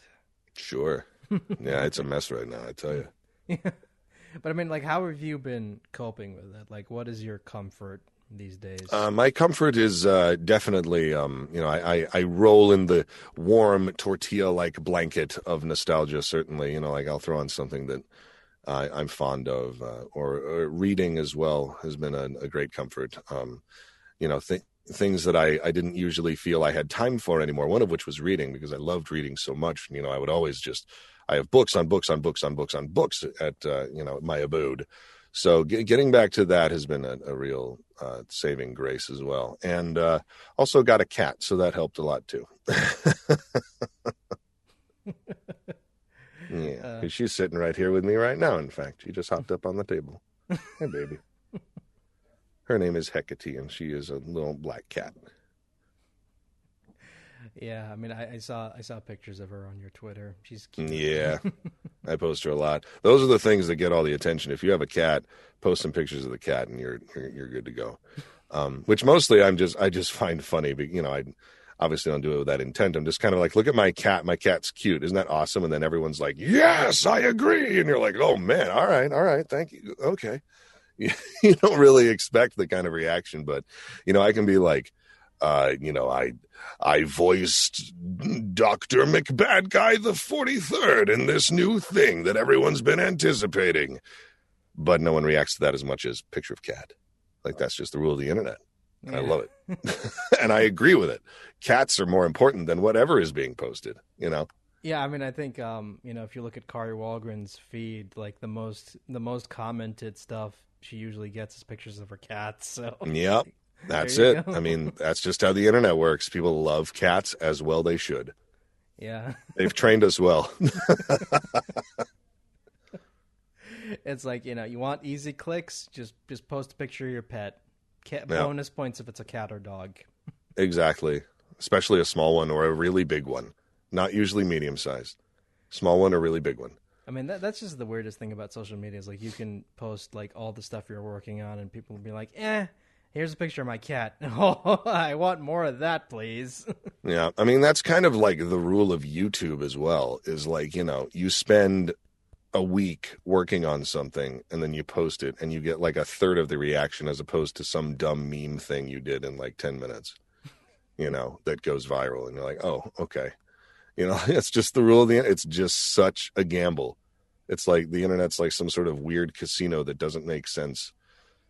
Sure. yeah, it's a mess right now. I tell you. Yeah. but I mean, like, how have you been coping with it? Like, what is your comfort these days? Uh, my comfort is uh, definitely, um, you know, I, I, I roll in the warm tortilla-like blanket of nostalgia. Certainly, you know, like I'll throw on something that uh, I'm fond of, uh, or, or, reading as well has been a, a great comfort. Um, you know, th- things that I, I didn't usually feel I had time for anymore. One of which was reading because I loved reading so much. You know, I would always just I have books on books on books on books on books at uh, you know my abode. So getting back to that has been a, a real uh, saving grace as well, and uh, also got a cat, so that helped a lot too. yeah, uh. she's sitting right here with me right now. In fact, she just hopped up on the table. Hey, baby. Her name is Hecate, and she is a little black cat. Yeah, I mean, I, I, saw I saw pictures of her on your Twitter. She's cute. Yeah, I post her a lot. Those are the things that get all the attention. If you have a cat, post some pictures of the cat, and you're you're, you're good to go. Um, which mostly I'm just I just find funny. But you know, I obviously don't do it with that intent. I'm just kind of like, look at my cat. My cat's cute. Isn't that awesome? And then everyone's like, yes, I agree. And you're like, oh man, all right, all right, thank you. Okay, you don't really expect the kind of reaction, but you know, I can be like uh, you know, I I voiced Doctor McBad Guy the Forty Third in this new thing that everyone's been anticipating, but no one reacts to that as much as picture of cat. Like that's just the rule of the internet. Yeah. I love it, and I agree with it. Cats are more important than whatever is being posted. You know. Yeah, I mean, I think um, you know if you look at Kari Wahlgren's feed, like the most the most commented stuff she usually gets is pictures of her cats. So yep, that's it. Go. I mean, that's just how the internet works. People love cats as well they should. Yeah. They've trained us well. it's like, you know, you want easy clicks, just just post a picture of your pet. Cat, yeah. Bonus points if it's a cat or dog. exactly. Especially a small one or a really big one. Not usually medium sized. Small one or really big one. I mean, that, that's just the weirdest thing about social media is like you can post like all the stuff you're working on and people will be like, eh, Here's a picture of my cat. Oh, I want more of that, please. yeah, I mean that's kind of like the rule of YouTube as well. Is like you know you spend a week working on something and then you post it and you get like a third of the reaction as opposed to some dumb meme thing you did in like 10 minutes you know that goes viral and you're like oh okay you know it's just the rule of the it's just such a gamble it's like the internet's like some sort of weird casino that doesn't make sense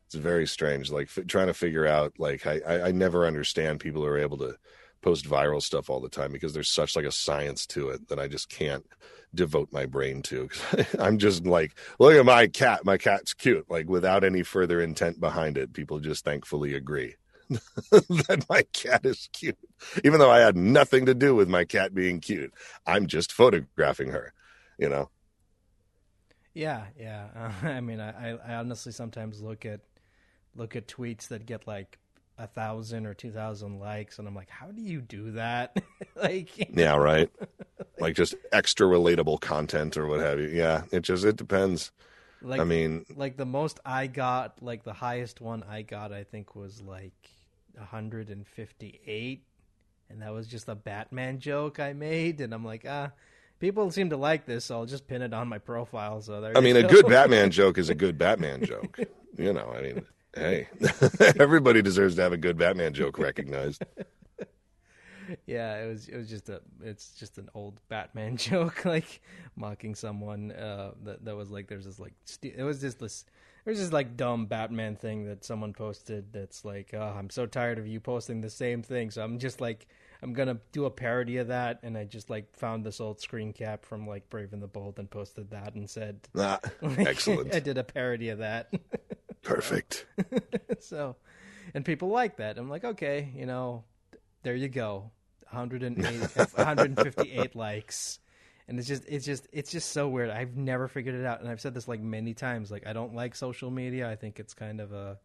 it's very strange. Like f- trying to figure out, like I, I, I never understand people who are able to post viral stuff all the time because there's such like a science to it that I just can't devote my brain to. I'm just like, look at my cat. My cat's cute. Like without any further intent behind it, people just thankfully agree that my cat is cute, even though I had nothing to do with my cat being cute. I'm just photographing her, you know. Yeah, yeah. Uh, I mean, I, I honestly sometimes look at look at tweets that get like a thousand or two thousand likes, and I'm like, how do you do that? like, yeah, right. like just extra relatable content or what have you. Yeah, it just it depends. Like, I mean, like the most I got, like the highest one I got, I think was like 158, and that was just a Batman joke I made, and I'm like, ah. People seem to like this, so I'll just pin it on my profile. So there. I mean, go. a good Batman joke is a good Batman joke. you know, I mean, Hey, everybody deserves to have a good Batman joke recognized. yeah, it was it was just a it's just an old Batman joke, like mocking someone. Uh, that that was like there's this like st- it was just this there's this like dumb Batman thing that someone posted that's like oh, I'm so tired of you posting the same thing, so I'm just like I'm gonna do a parody of that, and I just like found this old screen cap from like Brave and the Bold and posted that and said, ah, like, excellent. I did a parody of that. Perfect. so, and people like that. I'm like, okay, you know, there you go. 108, 158 likes. And it's just, it's just, it's just so weird. I've never figured it out. And I've said this like many times. Like, I don't like social media. I think it's kind of a,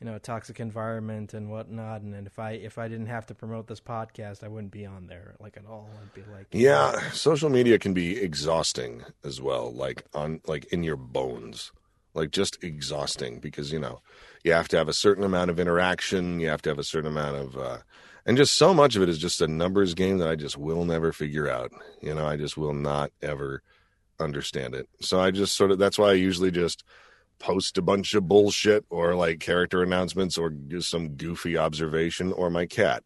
you know, a toxic environment and whatnot. And, and if I, if I didn't have to promote this podcast, I wouldn't be on there like at all. I'd be like, yeah, social media can be exhausting as well. Like on, like in your bones like just exhausting because you know you have to have a certain amount of interaction you have to have a certain amount of uh and just so much of it is just a numbers game that i just will never figure out you know i just will not ever understand it. So I just sort of that's why I usually just post a bunch of bullshit or like character announcements or just some goofy observation or my cat.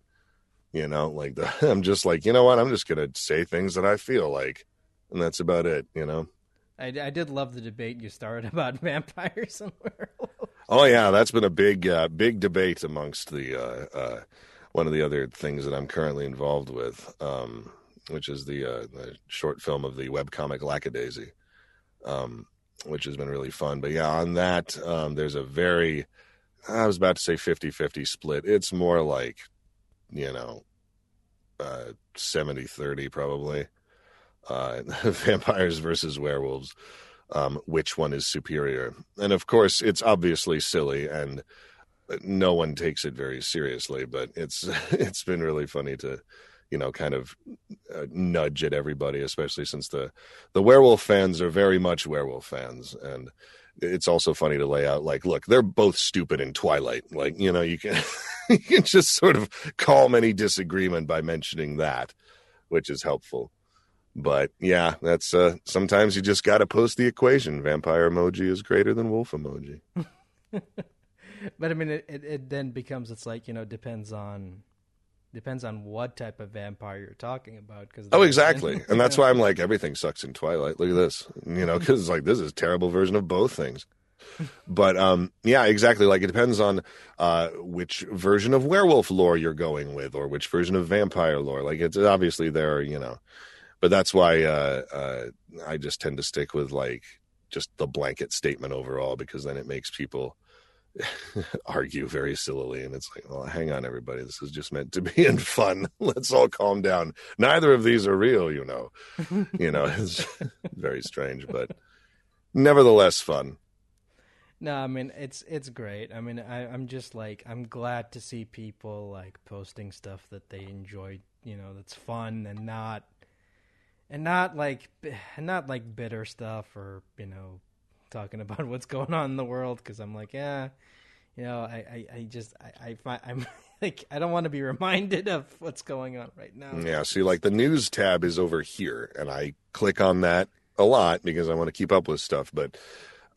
You know, like the, I'm just like, you know what? I'm just gonna say things that I feel like, and that's about it. You know. I, I did love the debate you started about vampires werewolves. Oh yeah, that's been a big uh, big debate amongst the uh, uh, one of the other things that I'm currently involved with, um, which is the, uh, the, short film of the webcomic Lackadaisy, um, which has been really fun. But yeah, on that, um, there's a very, I was about to say 50 50 split. It's more like, you know, uh, 70 30 probably. Uh, vampires versus werewolves. Um, which one is superior? And of course, it's obviously silly and no one takes it very seriously, but it's it's been really funny to you know kind of uh, nudge at everybody, especially since the the werewolf fans are very much werewolf fans, and it's also funny to lay out like, look, they're both stupid in Twilight. Like you know, you can you can just sort of calm any disagreement by mentioning that, which is helpful. But yeah, that's uh sometimes you just got to post the equation. Vampire emoji is greater than wolf emoji. but I mean, it, it, it then becomes it's like you know depends on depends on what type of vampire you're talking about. Because oh, exactly, and that's why I'm like everything sucks in Twilight. Look at this, you know, because it's like this is terrible version of both things. but um, yeah, exactly. Like it depends on uh, which version of werewolf lore you're going with, or which version of vampire lore. Like it's obviously there, are, you know, but that's why uh, uh, I just tend to stick with like just the blanket statement overall because then it makes people argue very sillily and it's like well hang on everybody this is just meant to be in fun. Let's all calm down. Neither of these are real you know. You know it's very strange but nevertheless fun. No i mean it's it's great. I mean I, i'm just like i'm glad to see people like posting stuff that they enjoy you know that's fun and not and not like not like bitter stuff or you know talking about what's going on in the world because I'm like, yeah, you know, I, I, I just, I, I, I'm like, I don't want to be reminded of what's going on right now. Yeah. See, like the news tab is over here, and I click on that a lot because I want to keep up with stuff. But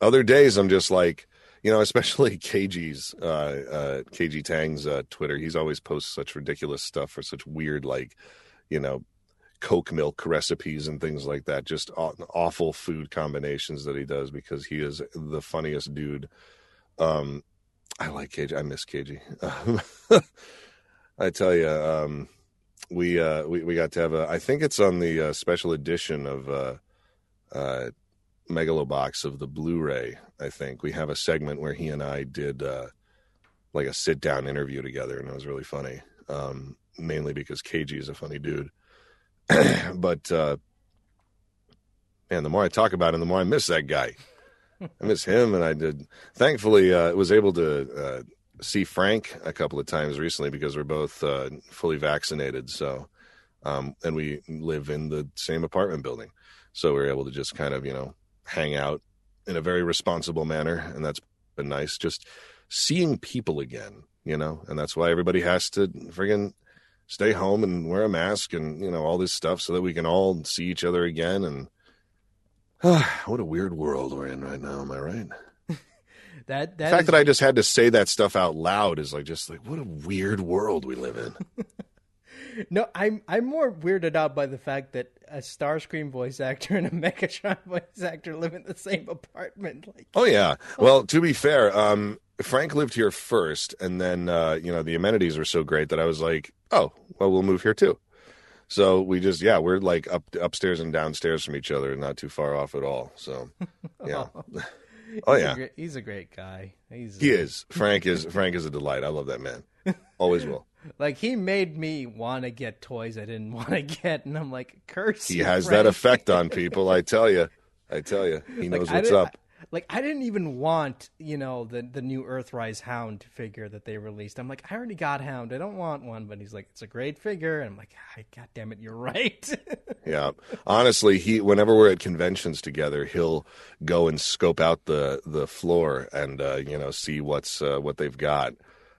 other days, I'm just like, you know, especially Kaiji's, uh, uh, Kaiji Tang's uh, Twitter. He's always posts such ridiculous stuff for such weird, like, you know, Coke milk recipes and things like that. Just awful food combinations that he does because he is the funniest dude. Um, I like Kaiji. I miss Kaiji. I tell you, um, we, uh, we we got to have a. I think it's on the uh, special edition of uh, uh, Megalobox of the Blu-ray. I think we have a segment where he and I did uh, like a sit-down interview together, and it was really funny. Um, mainly because Kaiji is a funny dude. but uh, man, the more I talk about him, the more I miss that guy. I miss him, and I did. Thankfully, uh, was able to uh, see Frank a couple of times recently because we're both uh, fully vaccinated. So, um, and we live in the same apartment building, so we are able to just kind of you know hang out in a very responsible manner, and that's been nice. Just seeing people again, you know, and that's why everybody has to friggin' stay home and wear a mask and you know all this stuff so that we can all see each other again and uh, what a weird world we're in right now am i right? That, that the fact is... that i just had to say that stuff out loud is like just like what a weird world we live in. No i'm i'm more weirded out by the fact that a starscream voice actor and a megatron voice actor live in the same apartment like oh yeah. Well to be fair um Frank lived here first, and then uh, you know the amenities were so great that I was like, oh, well, we'll move here too. So we just yeah, we're like up upstairs and downstairs from each other, and not too far off at all. So yeah. oh, oh yeah, a great, he's a great guy. He's he is. Frank is Frank is a delight. I love that man. Always will. like he made me want to get toys I didn't want to get, and I'm like, curse. He has Frank. that effect on people. I tell you. I tell you, he knows like, what's up like I didn't even want you know the the new Earthrise Hound figure that they released. I'm like, I already got Hound. I don't want one. But he's like, it's a great figure, and I'm like, God damn it, you're right. yeah, honestly, he whenever we're at conventions together, he'll go and scope out the the floor and uh, you know see what's uh, what they've got.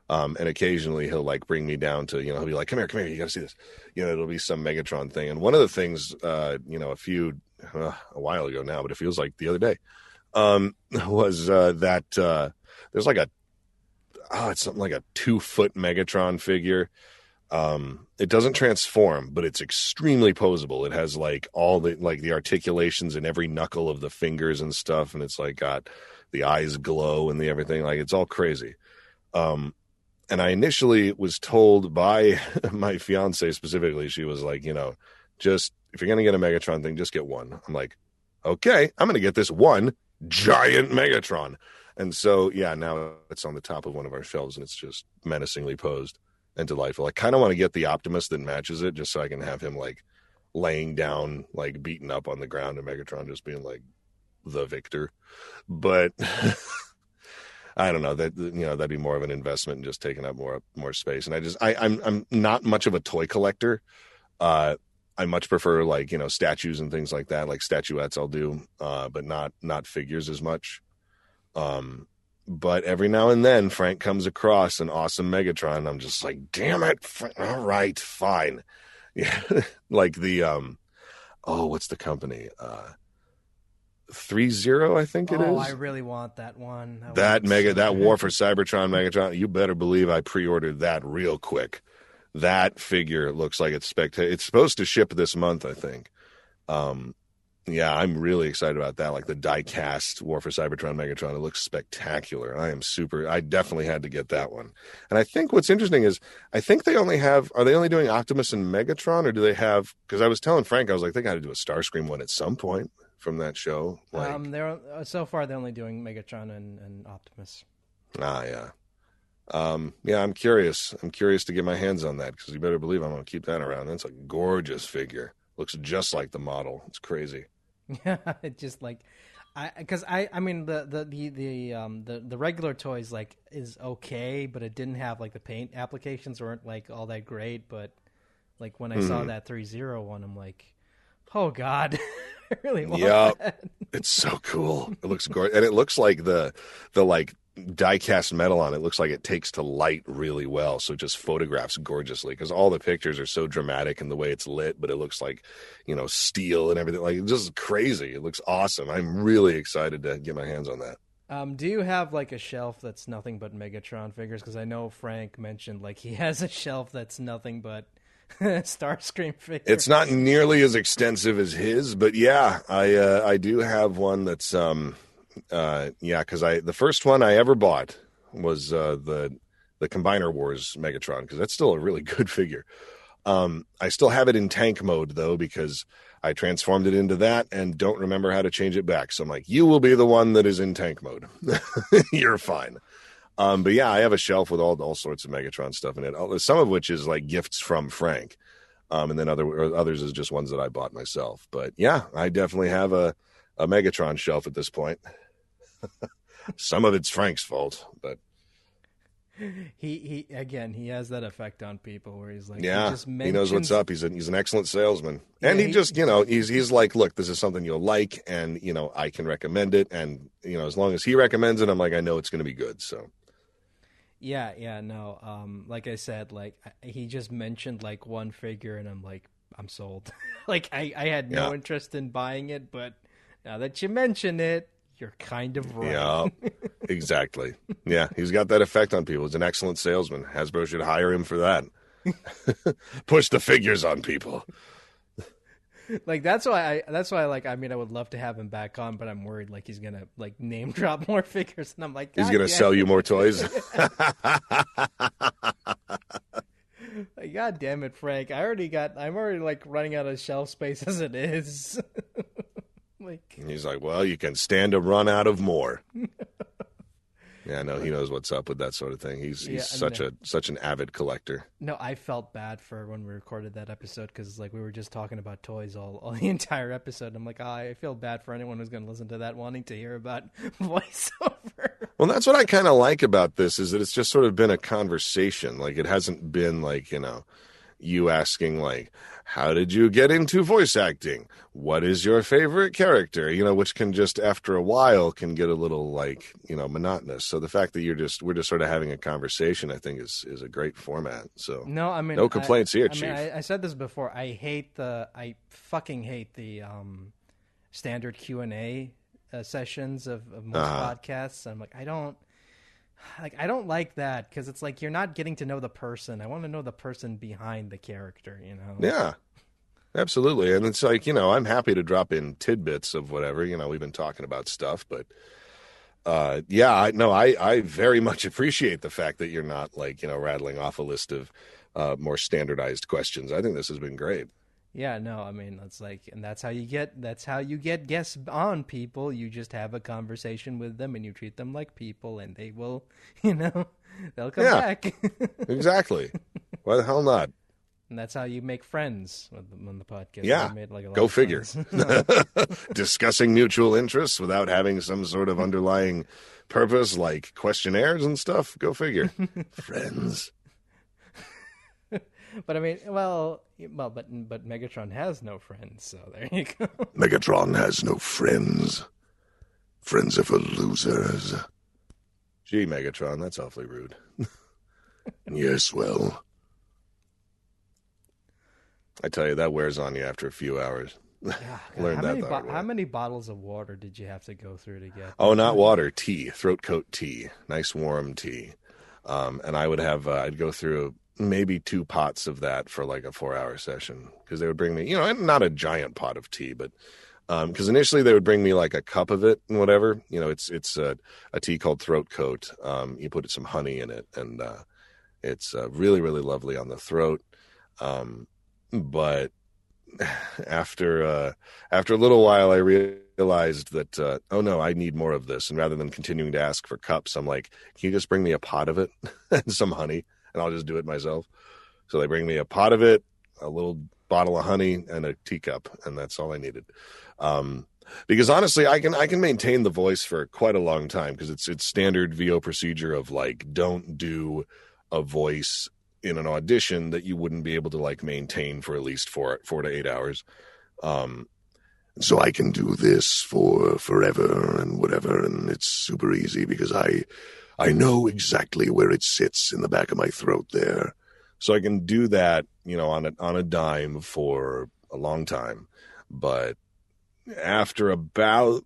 Um, and occasionally he'll like bring me down to, you know, he'll be like, come here, come here, you got to see this. You know, it'll be some Megatron thing. And one of the things, uh, you know, a few uh, a while ago now, but it feels like the other day. Um, was uh, that uh, there's like a oh, it's something like a two foot Megatron figure. Um, it doesn't transform, but it's extremely posable. It has like all the like the articulations in every knuckle of the fingers and stuff, and it's like got the eyes glow and the everything. Like it's all crazy. Um, and I initially was told by my fiance specifically, she was like, you know, just if you're gonna get a Megatron thing, just get one. I'm like, okay, I'm gonna get this one giant Megatron. And so, yeah, now it's on the top of one of our shelves and it's just menacingly posed and delightful. I kind of want to get the Optimus that matches it just so I can have him like laying down, like beaten up on the ground, and Megatron just being like the victor. But I don't know that you know that'd be more of an investment and just taking up more more space. And I just I, I'm I'm not much of a toy collector. Uh, I much prefer like you know statues and things like that, like statuettes. I'll do, uh, but not not figures as much. Um, but every now and then Frank comes across an awesome Megatron. I'm just like, damn it! All right, fine. Yeah, like the um, oh, what's the company? Uh, three zero, I think it oh, is. I really want that one. I that mega that war for cybertron megatron you better believe i pre-ordered that real quick that figure looks like it's spectacular it's supposed to ship this month i think um yeah i'm really excited about that like the die cast war for cybertron megatron it looks spectacular i am super i definitely had to get that one and i think what's interesting is i think they only have are they only doing optimus and megatron or do they have because i was telling frank i was like they got to do a starscream one at some point from that show like um, they're uh, so far they're only doing Megatron and, and Optimus. Ah, yeah. Um, yeah, I'm curious. I'm curious to get my hands on that because you better believe I'm going to keep that around. That's a gorgeous figure. Looks just like the model. It's crazy. Yeah, it just like I because I I mean the the the the um the the regular toys like is okay, but it didn't have like the paint applications weren't like all that great. But like when I Mm-hmm. saw that three zero one, I'm like, oh god, I really want Yup. It's so cool. It looks gorgeous, and it looks like the the like die cast metal on it looks like it takes to light really well. So it just photographs gorgeously because all the pictures are so dramatic in the way it's lit, but it looks like you know steel and everything. Like it's just crazy. It looks awesome. I'm really excited to get my hands on that. Um, do you have like a shelf that's nothing but Megatron figures? Because I know Frank mentioned like he has a shelf that's nothing but Starscream figures. It's not nearly as extensive as his, but yeah, I uh, I do have one that's um uh yeah, because I the first one I ever bought was uh the the Combiner Wars Megatron because that's still a really good figure. Um, I still have it in tank mode though because I transformed it into that and don't remember how to change it back. So I'm like, you will be the one that is in tank mode. You're fine. Um, but yeah, I have a shelf with all all sorts of Megatron stuff in it. Some of which is like gifts from Frank, um, and then other others is just ones that I bought myself. But yeah, I definitely have a a Megatron shelf at this point. Some of it's Frank's fault, but he he again he has that effect on people where he's like yeah, he, just he knows what's up. He's a, he's an excellent salesman, and he, he- just you know he's he's like, look, this is something you'll like, and you know I can recommend it, and you know as long as he recommends it, I'm like I know it's going to be good. So Yeah, yeah, no. Um, like I said, like he just mentioned like one figure, and I'm like, I'm sold. like I, I had no Yeah. interest in buying it, but now that you mention it, you're kind of right. Yeah, exactly. Yeah, he's got that effect on people. He's an excellent salesman. Hasbro should hire him for that. Push the figures on people. like that's why I that's why like I mean I would love to have him back on, but I'm worried like he's gonna like name drop more figures, and I'm like, He's going to damn sell you more toys. Like, God damn it, Frank! I already got. I'm already like running out of shelf space as it is. Like, he's like, well, you can stand to run out of more. Yeah, no, he knows what's up with that sort of thing. He's he's Yeah, and such a such an avid collector. no, I felt bad for when we recorded that episode because like we were just talking about toys all, all the entire episode. I'm like, oh, I feel bad for anyone who's going to listen to that wanting to hear about voiceover. Well, that's what I kind of like about this is that it's just sort of been a conversation. Like it hasn't been like, you know, you asking like, how did you get into voice acting? What is your favorite character? You know, which can just after a while can get a little like, you know, monotonous. So the fact that you're just we're just sort of having a conversation, I think is is a great format. So No, I mean No I- complaints here, I Chief. Mean, I, I said this before. I hate the. I fucking hate the um, standard Q and A uh, sessions of, of most Uh-huh. podcasts. I'm like, I don't like I don't like that because it's like you're not getting to know the person. I want to know the person behind the character. You know? Yeah, absolutely. And it's like, you know, I'm happy to drop in tidbits of whatever, you know, we've been talking about stuff, but uh, yeah, I no, I, I very much appreciate the fact that you're not like, you know, rattling off a list of uh, more standardized questions. I think this has been great. Yeah, no, I mean that's like, and that's how you get that's how you get guests on people. You just have a conversation with them, and you treat them like people, and they will, you know, they'll come Yeah. back. Exactly. Why the hell not? and that's how you make friends with them on the podcast. Yeah, made, like, a go figure. Discussing mutual interests without having some sort of underlying purpose like questionnaires and stuff. Go figure. Friends. but I mean, well, well, but but Megatron has no friends, so there you go. Megatron has no friends. Friends are for losers. Gee, Megatron, that's awfully rude. Yes, well, I tell you, that wears on you after a few hours. God, Learned how that many the hard way. how many bottles of water did you have to go through to get? Oh, not water, tea, throat coat tea, nice warm tea. Um, and I would have, uh, I'd go through maybe two pots of that for like a four hour session because they would bring me, you know, not a giant pot of tea, but because initially they would bring me like a cup of it and whatever. You know, it's it's a, a tea called throat coat. Um, you put some honey in it, and uh, it's uh, really really lovely on the throat. Um, but after uh, after a little while, I realized that uh, oh no, I need more of this. And rather than continuing to ask for cups, I'm like, can you just bring me a pot of it and some honey, and I'll just do it myself. So they bring me a pot of it, a little bottle of honey, and a teacup, and that's all I needed. Um, because honestly, I can I can maintain the voice for quite a long time because it's it's standard VO procedure of like don't do a voice in an audition that you wouldn't be able to like maintain for at least four four to eight hours. Um, so I can do this for forever and whatever, and it's super easy because I, I know exactly where it sits in the back of my throat there. so I can do that, you know, on a on a dime for a long time, but after about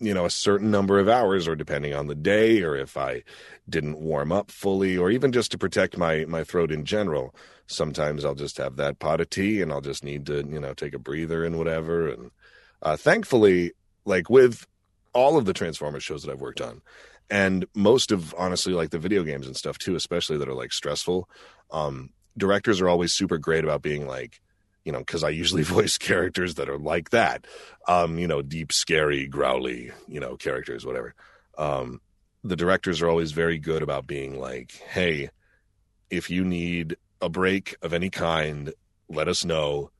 you know a certain number of hours or depending on the day or if i didn't warm up fully or even just to protect my my throat in general sometimes i'll just have that pot of tea and i'll just need to you know take a breather and whatever and uh, thankfully like with all of the transformers shows that i've worked on and most of honestly like the video games and stuff too especially that are like stressful um directors are always super great about being like you know because i usually voice characters that are like that um you know deep scary growly you know characters whatever. Um the directors are always very good about being like hey if you need a break of any kind let us know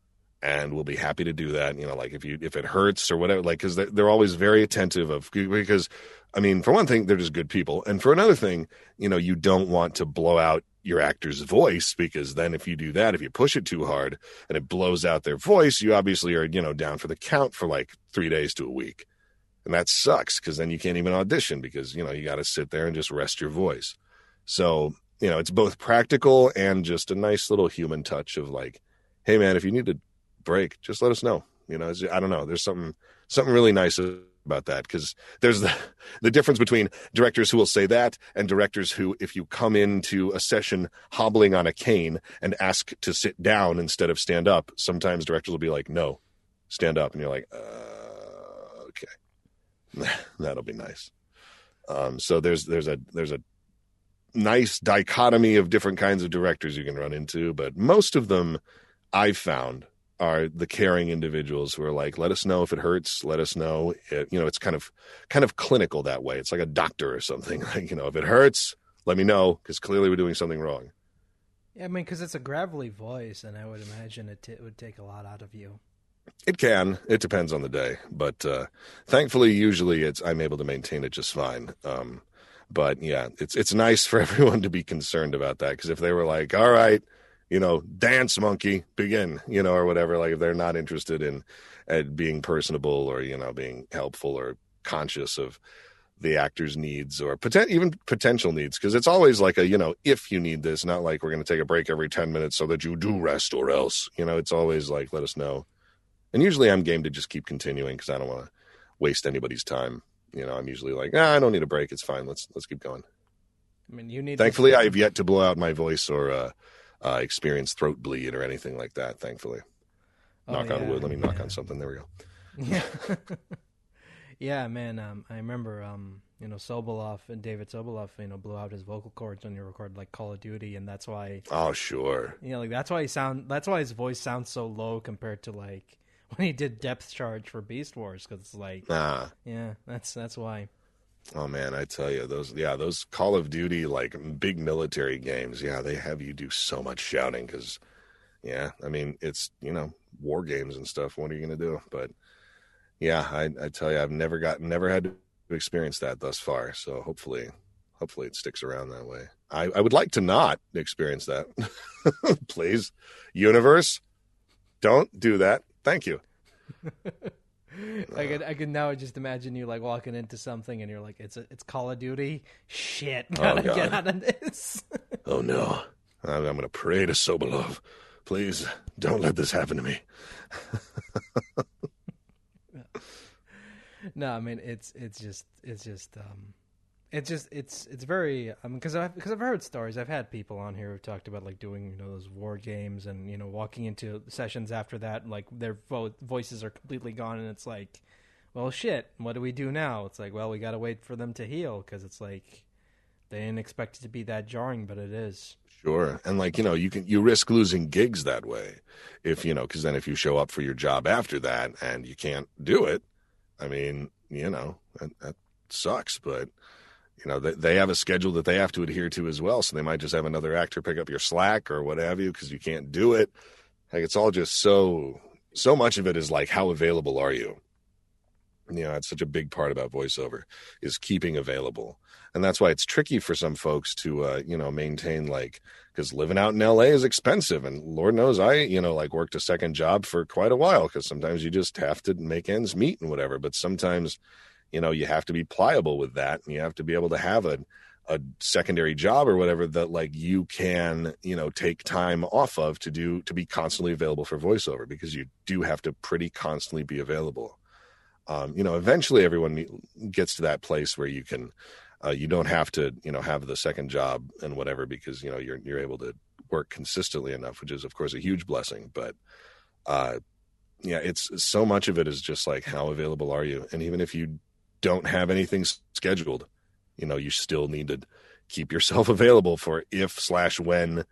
and we'll be happy to do that. You know like if you if it hurts or whatever like because they're, they're always very attentive of because i mean for one thing they're just good people. And for another thing you know you don't want to blow out your actor's voice because then if you do that if you push it too hard and it blows out their voice you obviously are you know down for the count for like three days to a week. And that sucks because then you can't even audition because you know you got to sit there and just rest your voice. So you know it's both practical and just a nice little human touch of like hey man if you need to break just let us know. You know i don't know there's something something really nice about that because there's the, the difference between directors who will say that and directors who if you come into a session hobbling on a cane and ask to sit down instead of stand up sometimes directors will be like no stand up. And you're like uh, okay. That'll be nice. Um, so there's there's a there's a nice dichotomy of different kinds of directors you can run into but most of them i've found are the caring individuals who are like let us know if it hurts. Let us know it, you know it's kind of kind of clinical that way. It's like a doctor or something like you know if it hurts let me know because clearly we're doing something wrong. Yeah, I mean, because it's a gravelly voice, and I would imagine it, t- it would take a lot out of you. it can. It depends on the day. But uh thankfully usually it's i'm able to maintain it just fine. Um but yeah it's it's nice for everyone to be concerned about that because if they were like all right you know dance monkey begin you know or whatever like if they're not interested in at being personable or you know being helpful or conscious of the actor's needs or poten- even potential needs because it's always like a you know if you need this not like we're going to take a break every 10 minutes so that you do rest or else you know it's always like let us know And usually I'm game to just keep continuing because I don't want to waste anybody's time. You know, I'm usually like, ah, I don't need a break. It's fine. Let's let's keep going. I mean, you need. Thankfully. I've yet to blow out my voice or uh, uh, experience throat bleed or anything like that. Thankfully, oh, knock yeah, on wood. Let me knock yeah. on something. There we go. Yeah. yeah, man. Um, I remember, um, you know, Sobolev and David Sobolev, you know, blew out his vocal cords when you recorded like Call of Duty, and that's why. Oh, sure. You know, like that's why he sound. That's why his voice sounds so low compared to like when he did Depth Charge for Beast Wars, because it's like, ah, yeah, that's that's why. Oh man, I tell you, those yeah, those Call of Duty like big military games, yeah, they have you do so much shouting because, yeah, I mean it's you know war games and stuff. What are you gonna do? But yeah, I, I tell you, I've never got never had to experience that thus far. So hopefully, hopefully it sticks around that way. I, I would like to not experience that. Please, universe, don't do that. Thank you. I can I can now just imagine you like walking into something and you're like, it's a, it's Call of Duty. Shit, oh, gotta oh, get out of this. oh no, I'm, I'm gonna pray to Sobolev. Please don't let this happen to me. no, I mean it's it's just it's just um it's just it's it's very because I've because I've heard stories. I've had people on here who've talked about like doing you know those war games and you know walking into sessions after that like their vo- voices are completely gone and it's like, well shit, what do we do now? It's like well we got to wait for them to heal because it's like they didn't expect it to be that jarring, but it is. Sure, and like you know, you can you risk losing gigs that way, if you know, because then if you show up for your job after that and you can't do it, I mean, you know, that, that sucks. But you know, they, they have a schedule that they have to adhere to as well. So they might just have another actor pick up your slack or what have you because you can't do it. Like it's all just so so much of it is like how available are you? You know, it's such a big part about voiceover is keeping available. And that's why it's tricky for some folks to uh, you know, maintain like because living out in LA is expensive and Lord knows I, you know, like worked a second job for quite a while because sometimes you just have to make ends meet and whatever. But sometimes you know you have to be pliable with that. And you have to be able to have a a secondary job or whatever that like you can you know take time off of to do to be constantly available for voiceover because you do have to pretty constantly be available. Um, you know eventually everyone gets to that place where you can uh, you don't have to you know have the second job and whatever because you know you're you're able to work consistently enough which is of course a huge blessing. But uh yeah it's so much of it is just like how available are you? And even if you don't have anything scheduled, you know, you still need to keep yourself available for if slash when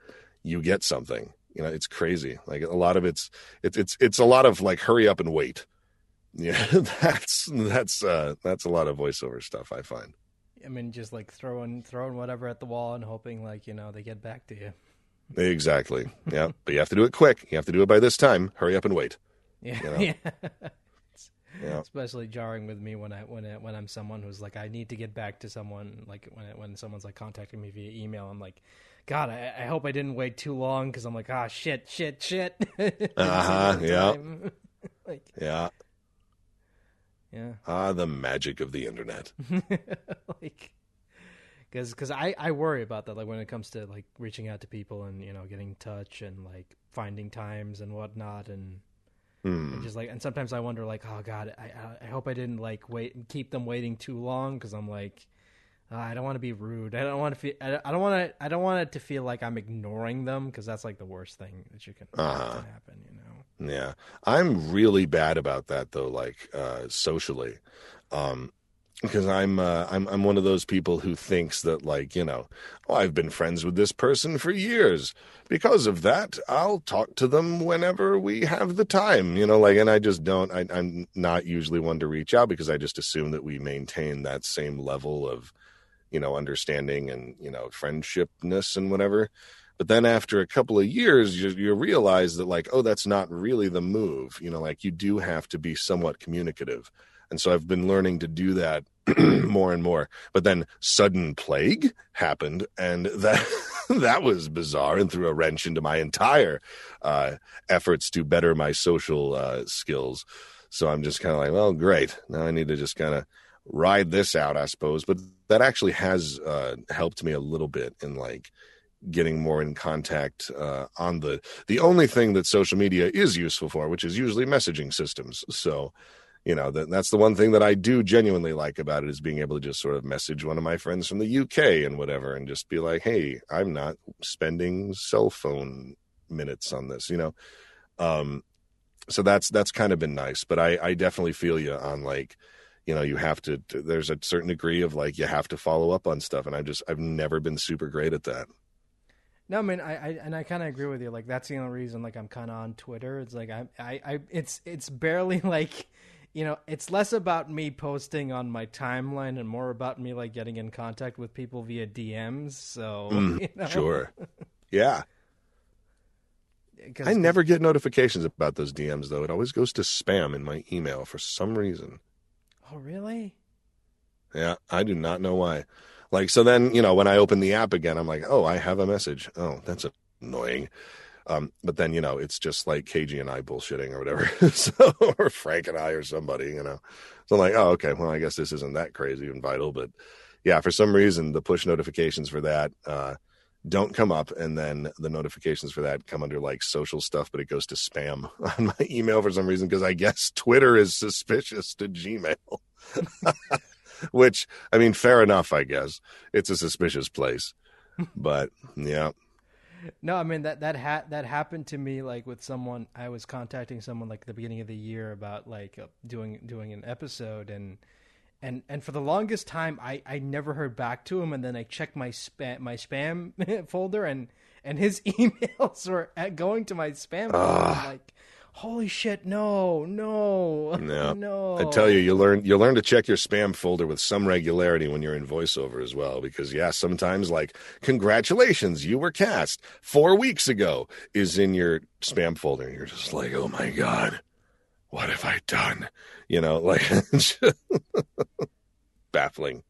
you get something. You know, it's crazy. Like a lot of it's it's it's it's a lot of like hurry up and wait. Yeah, that's that's uh that's a lot of voiceover stuff I find. I mean, just like throwing throwing whatever at the wall and hoping like you know they get back to you. Exactly. Yeah, but you have to do it quick. You have to do it by this time. Hurry up and wait. Yeah. You know? Yeah yeah. especially jarring with me when I when I, when I'm someone who's like I need to get back to someone like when when someone's like contacting me via email I'm like God I, I hope I didn't wait too long because I'm like ah shit shit shit. Uh huh yeah. like yeah. yeah. Ah the magic of the internet. Like because because I I worry about that like when it comes to like reaching out to people and you know getting in touch and like finding times and whatnot and Hmm. And just like, and sometimes I wonder, like, oh god, I I hope I didn't like wait and keep them waiting too long because I'm like, uh, I don't want to be rude. I don't want to feel. I, don't want to. I don't want it to feel like I'm ignoring them because that's like the worst thing that you can, uh-huh. can happen. You know. Yeah, I'm really bad about that though. Like uh, socially, um, because I'm uh, I'm I'm one of those people who thinks that like you know oh, I've been friends with this person for years. Because of that I'll talk to them whenever we have the time you know like and I just don't I, I'm not usually one to reach out because I just assume that we maintain that same level of you know understanding and you know friendshipness and whatever. But then after a couple of years you, you realize that like oh that's not really the move you know like you do have to be somewhat communicative. And so I've been learning to do that more and more. But then sudden plague happened, and that that was bizarre and threw a wrench into my entire uh, efforts to better my social uh, skills. So I'm just kind of like, well, great. Now I need to just kind of ride this out, I suppose. But that actually has uh, helped me a little bit in like getting more in contact uh, on the the only thing that social media is useful for, which is usually messaging systems. So, you know, that that's the one thing that I do genuinely like about it is being able to just sort of message one of my friends from the UK and whatever, and just be like, "Hey, I'm not spending cell phone minutes on this," you know. Um, so that's that's kind of been nice, but I I definitely feel you on like you know you have to there's a certain degree of like you have to follow up on stuff and i just i've never been super great at that No, I mean, I, I and I kind of agree with you. Like that's the only reason like I'm kind of on Twitter. It's like I, I, I, it's it's barely like, you know, it's less about me posting on my timeline and more about me like getting in contact with people via DMs. So mm, you know? sure yeah. i never get notifications about those dms though it always goes to spam in my email for some reason Oh really? yeah i do not know why like so then you know when i open the app again i'm like oh i have a message oh that's annoying um, but then you know it's just like Kaiji and I bullshitting or whatever, so or Frank and I or somebody, you know. So I'm like, oh, okay, well, I guess this isn't that crazy and vital, but yeah, for some reason the push notifications for that uh, don't come up, and then the notifications for that come under like social stuff, but it goes to spam on my email for some reason because I guess Twitter is suspicious to Gmail. Which I mean, fair enough, I guess it's a suspicious place, but yeah, No, I mean that that ha- that happened to me like with someone I was contacting someone like at the beginning of the year about like uh, doing doing an episode and and and for the longest time I I never heard back to him and then I checked my spam my spam folder and and his emails were going to my spam folder like holy shit no no No. no I tell you, you learn you learn to check your spam folder with some regularity when you're in voiceover as well. Because yeah, sometimes like congratulations, you were cast four weeks ago is in your spam folder, and you're just like, oh my god, what have I done? You know, like baffling.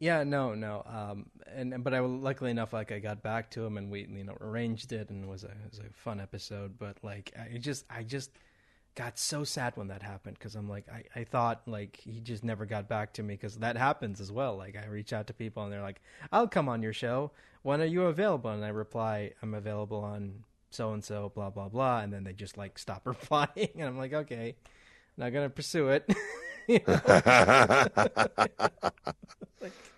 Yeah, no, no. Um, and but I luckily enough, like I got back to him and we you know arranged it and it was a it was a fun episode. But like I just I just got so sad when that happened because I'm like I I thought like he just never got back to me because that happens as well. Like I reach out to people and they're like I'll come on your show. When are you available? And I reply I'm available on so and so blah blah blah and then they just like stop replying and I'm like okay not gonna pursue it. Know?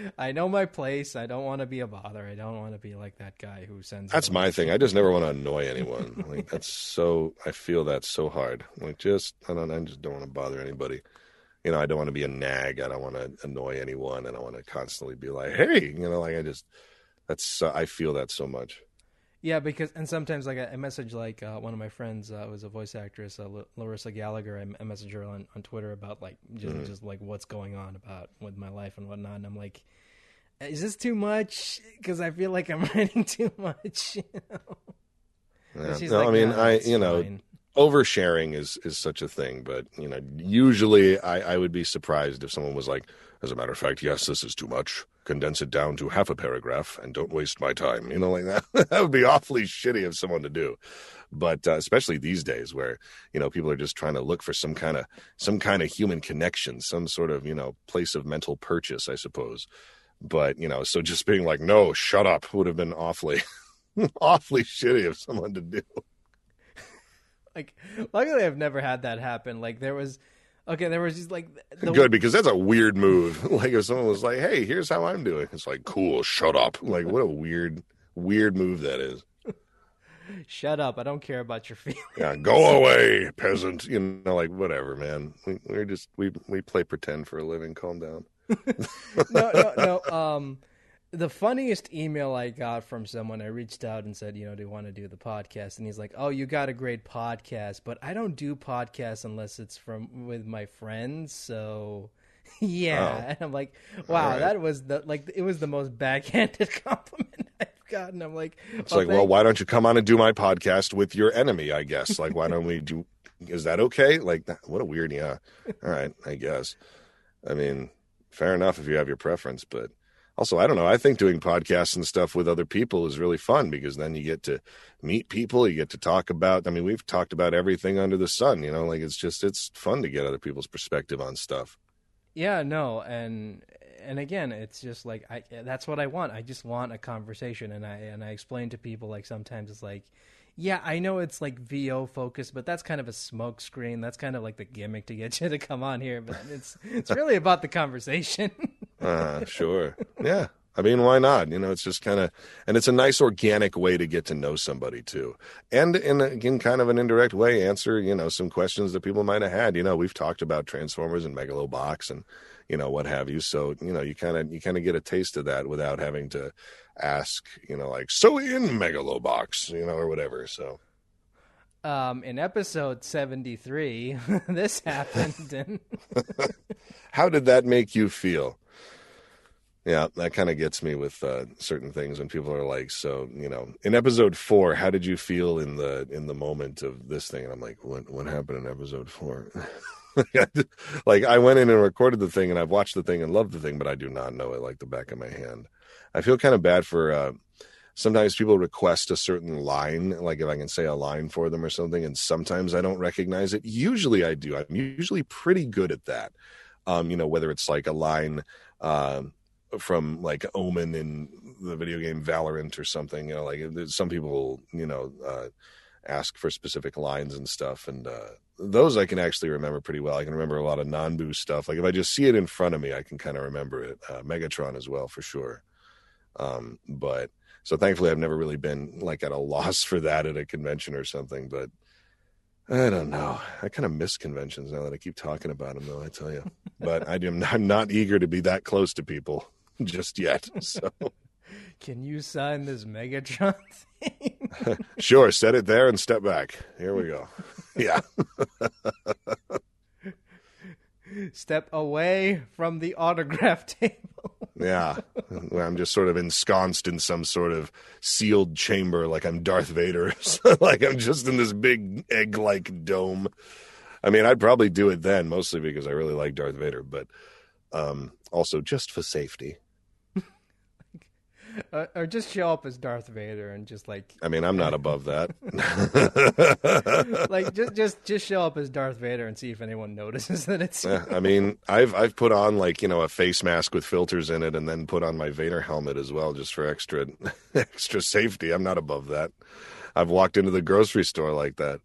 I know my place. I don't want to be a bother. I don't want to be like that guy who sends. That's my thing. I just never want to annoy anyone. Like that's so. I feel that's so hard. Like just I don't. I just don't want to bother anybody. You know, I don't want to be a nag. I don't want to annoy anyone, and I want to constantly be like, "Hey," you know, like I just. That's. I feel that so much. Yeah, because and sometimes like I, message like uh, one of my friends uh, was a voice actress, uh, L- Larissa Gallagher. I, I message her on, on Twitter about like just Mm-hmm. just like what's going on about with my life and whatnot. And I'm like, is this too much? Because I feel like I'm writing too much. You know? Yeah. No, like, I mean, "No, I you know, fine." oversharing is is such a thing, but you know, usually I I would be surprised if someone was like, as a matter of fact, yes, this is too much. Condense it down to half a paragraph and don't waste my time. You know, like that. that would be awfully shitty of someone to do. But uh, especially these days, where you know people are just trying to look for some kind of some kind of human connection, some sort of you know place of mental purchase, I suppose. But you know, so just being like, no, shut up, would have been awfully, awfully shitty of someone to do. like luckily I've never had that happen. Like there was, okay, there was just like the, Good because that's a weird move. Like if someone was like, "Hey, here's how I'm doing," it's like, "Cool, shut up." Like what a weird, weird move that is. Shut up! I don't care about your feelings. Yeah, go away, peasant. You know, like whatever, man. We, we're just we we play pretend for a living. Calm down. no, no, no. Um, the funniest email I got from someone, I reached out and said, you know, do you want to do the podcast? And he's like, oh, you got a great podcast, but I don't do podcasts unless it's from with my friends. So, yeah. Oh. And I'm like, wow, right. that was the like it was the most backhanded compliment I've gotten. I'm like, It's like, well, why don't you come on and do my podcast with your enemy? I guess. Like, why don't we do? Is that okay? Like, what a weird. Yeah. All right. I guess. I mean, fair enough if you have your preference, but also, I don't know. I think doing podcasts and stuff with other people is really fun because then you get to meet people. You get to talk about. I mean, we've talked about everything under the sun. You know, like it's just it's fun to get other people's perspective on stuff. Yeah, no, and and again, it's just like I that's what I want. I just want a conversation, and I and I explain to people like sometimes it's like, yeah, I know it's like VO focused, but that's kind of a smoke screen. That's kind of like the gimmick to get you to come on here, but it's it's really about the conversation. uh, sure, yeah. I mean, why not? You know, it's just kind of, and it's a nice organic way to get to know somebody too, and in again, kind of an indirect way, answer you know some questions that people might have had. You know, we've talked about Transformers and Megalobox and you know what have you. So you know, you kind of you kind of get a taste of that without having to ask, you know, like so in Megalobox, you know, or whatever. So. Um, in episode 73, this happened. And... How did that make you feel? Yeah, that kind of gets me with uh, certain things when people are like, "So, you know, in episode four, how did you feel in the in the moment of this thing?" And I'm like, "What what happened in episode four? like, I went in and recorded the thing, and I've watched the thing and loved the thing, but I do not know it like the back of my hand. I feel kind of bad for. Uh, sometimes people request a certain line, like if I can say a line for them or something, and sometimes I don't recognize it. Usually, I do. I'm usually pretty good at that. Um, you know, whether it's like a line. Um, from like Omen in the video game Valorant or something. You know, like some people, you know, uh, ask for specific lines and stuff, and uh, those I can actually remember pretty well. I can remember a lot of Nanbu stuff. Like if I just see it in front of me, I can kind of remember it. Uh, Megatron as well for sure. Um, but so thankfully, I've never really been like at a loss for that at a convention or something. But I don't know. I kind of miss conventions now that I keep talking about them, though. I tell you, but I am I'm not eager to be that close to people. just yet. So, can you sign this Megatron thing? sure. Set it there and step back. Here we go. Yeah. step away from the autograph table. Yeah. I'm just sort of ensconced in some sort of sealed chamber like I'm Darth Vader. like I'm just in this big egg like dome. I mean, I'd probably do it then, mostly because I really like Darth Vader, but um, also just for safety. Uh, or just show up as Darth Vader and just like. I mean, I'm not above that. like just just just show up as Darth Vader and see if anyone notices that it's. Yeah, I mean, I've I've put on like you know a face mask with filters in it, and then put on my Vader helmet as well, just for extra extra safety. I'm not above that. I've walked into the grocery store like that.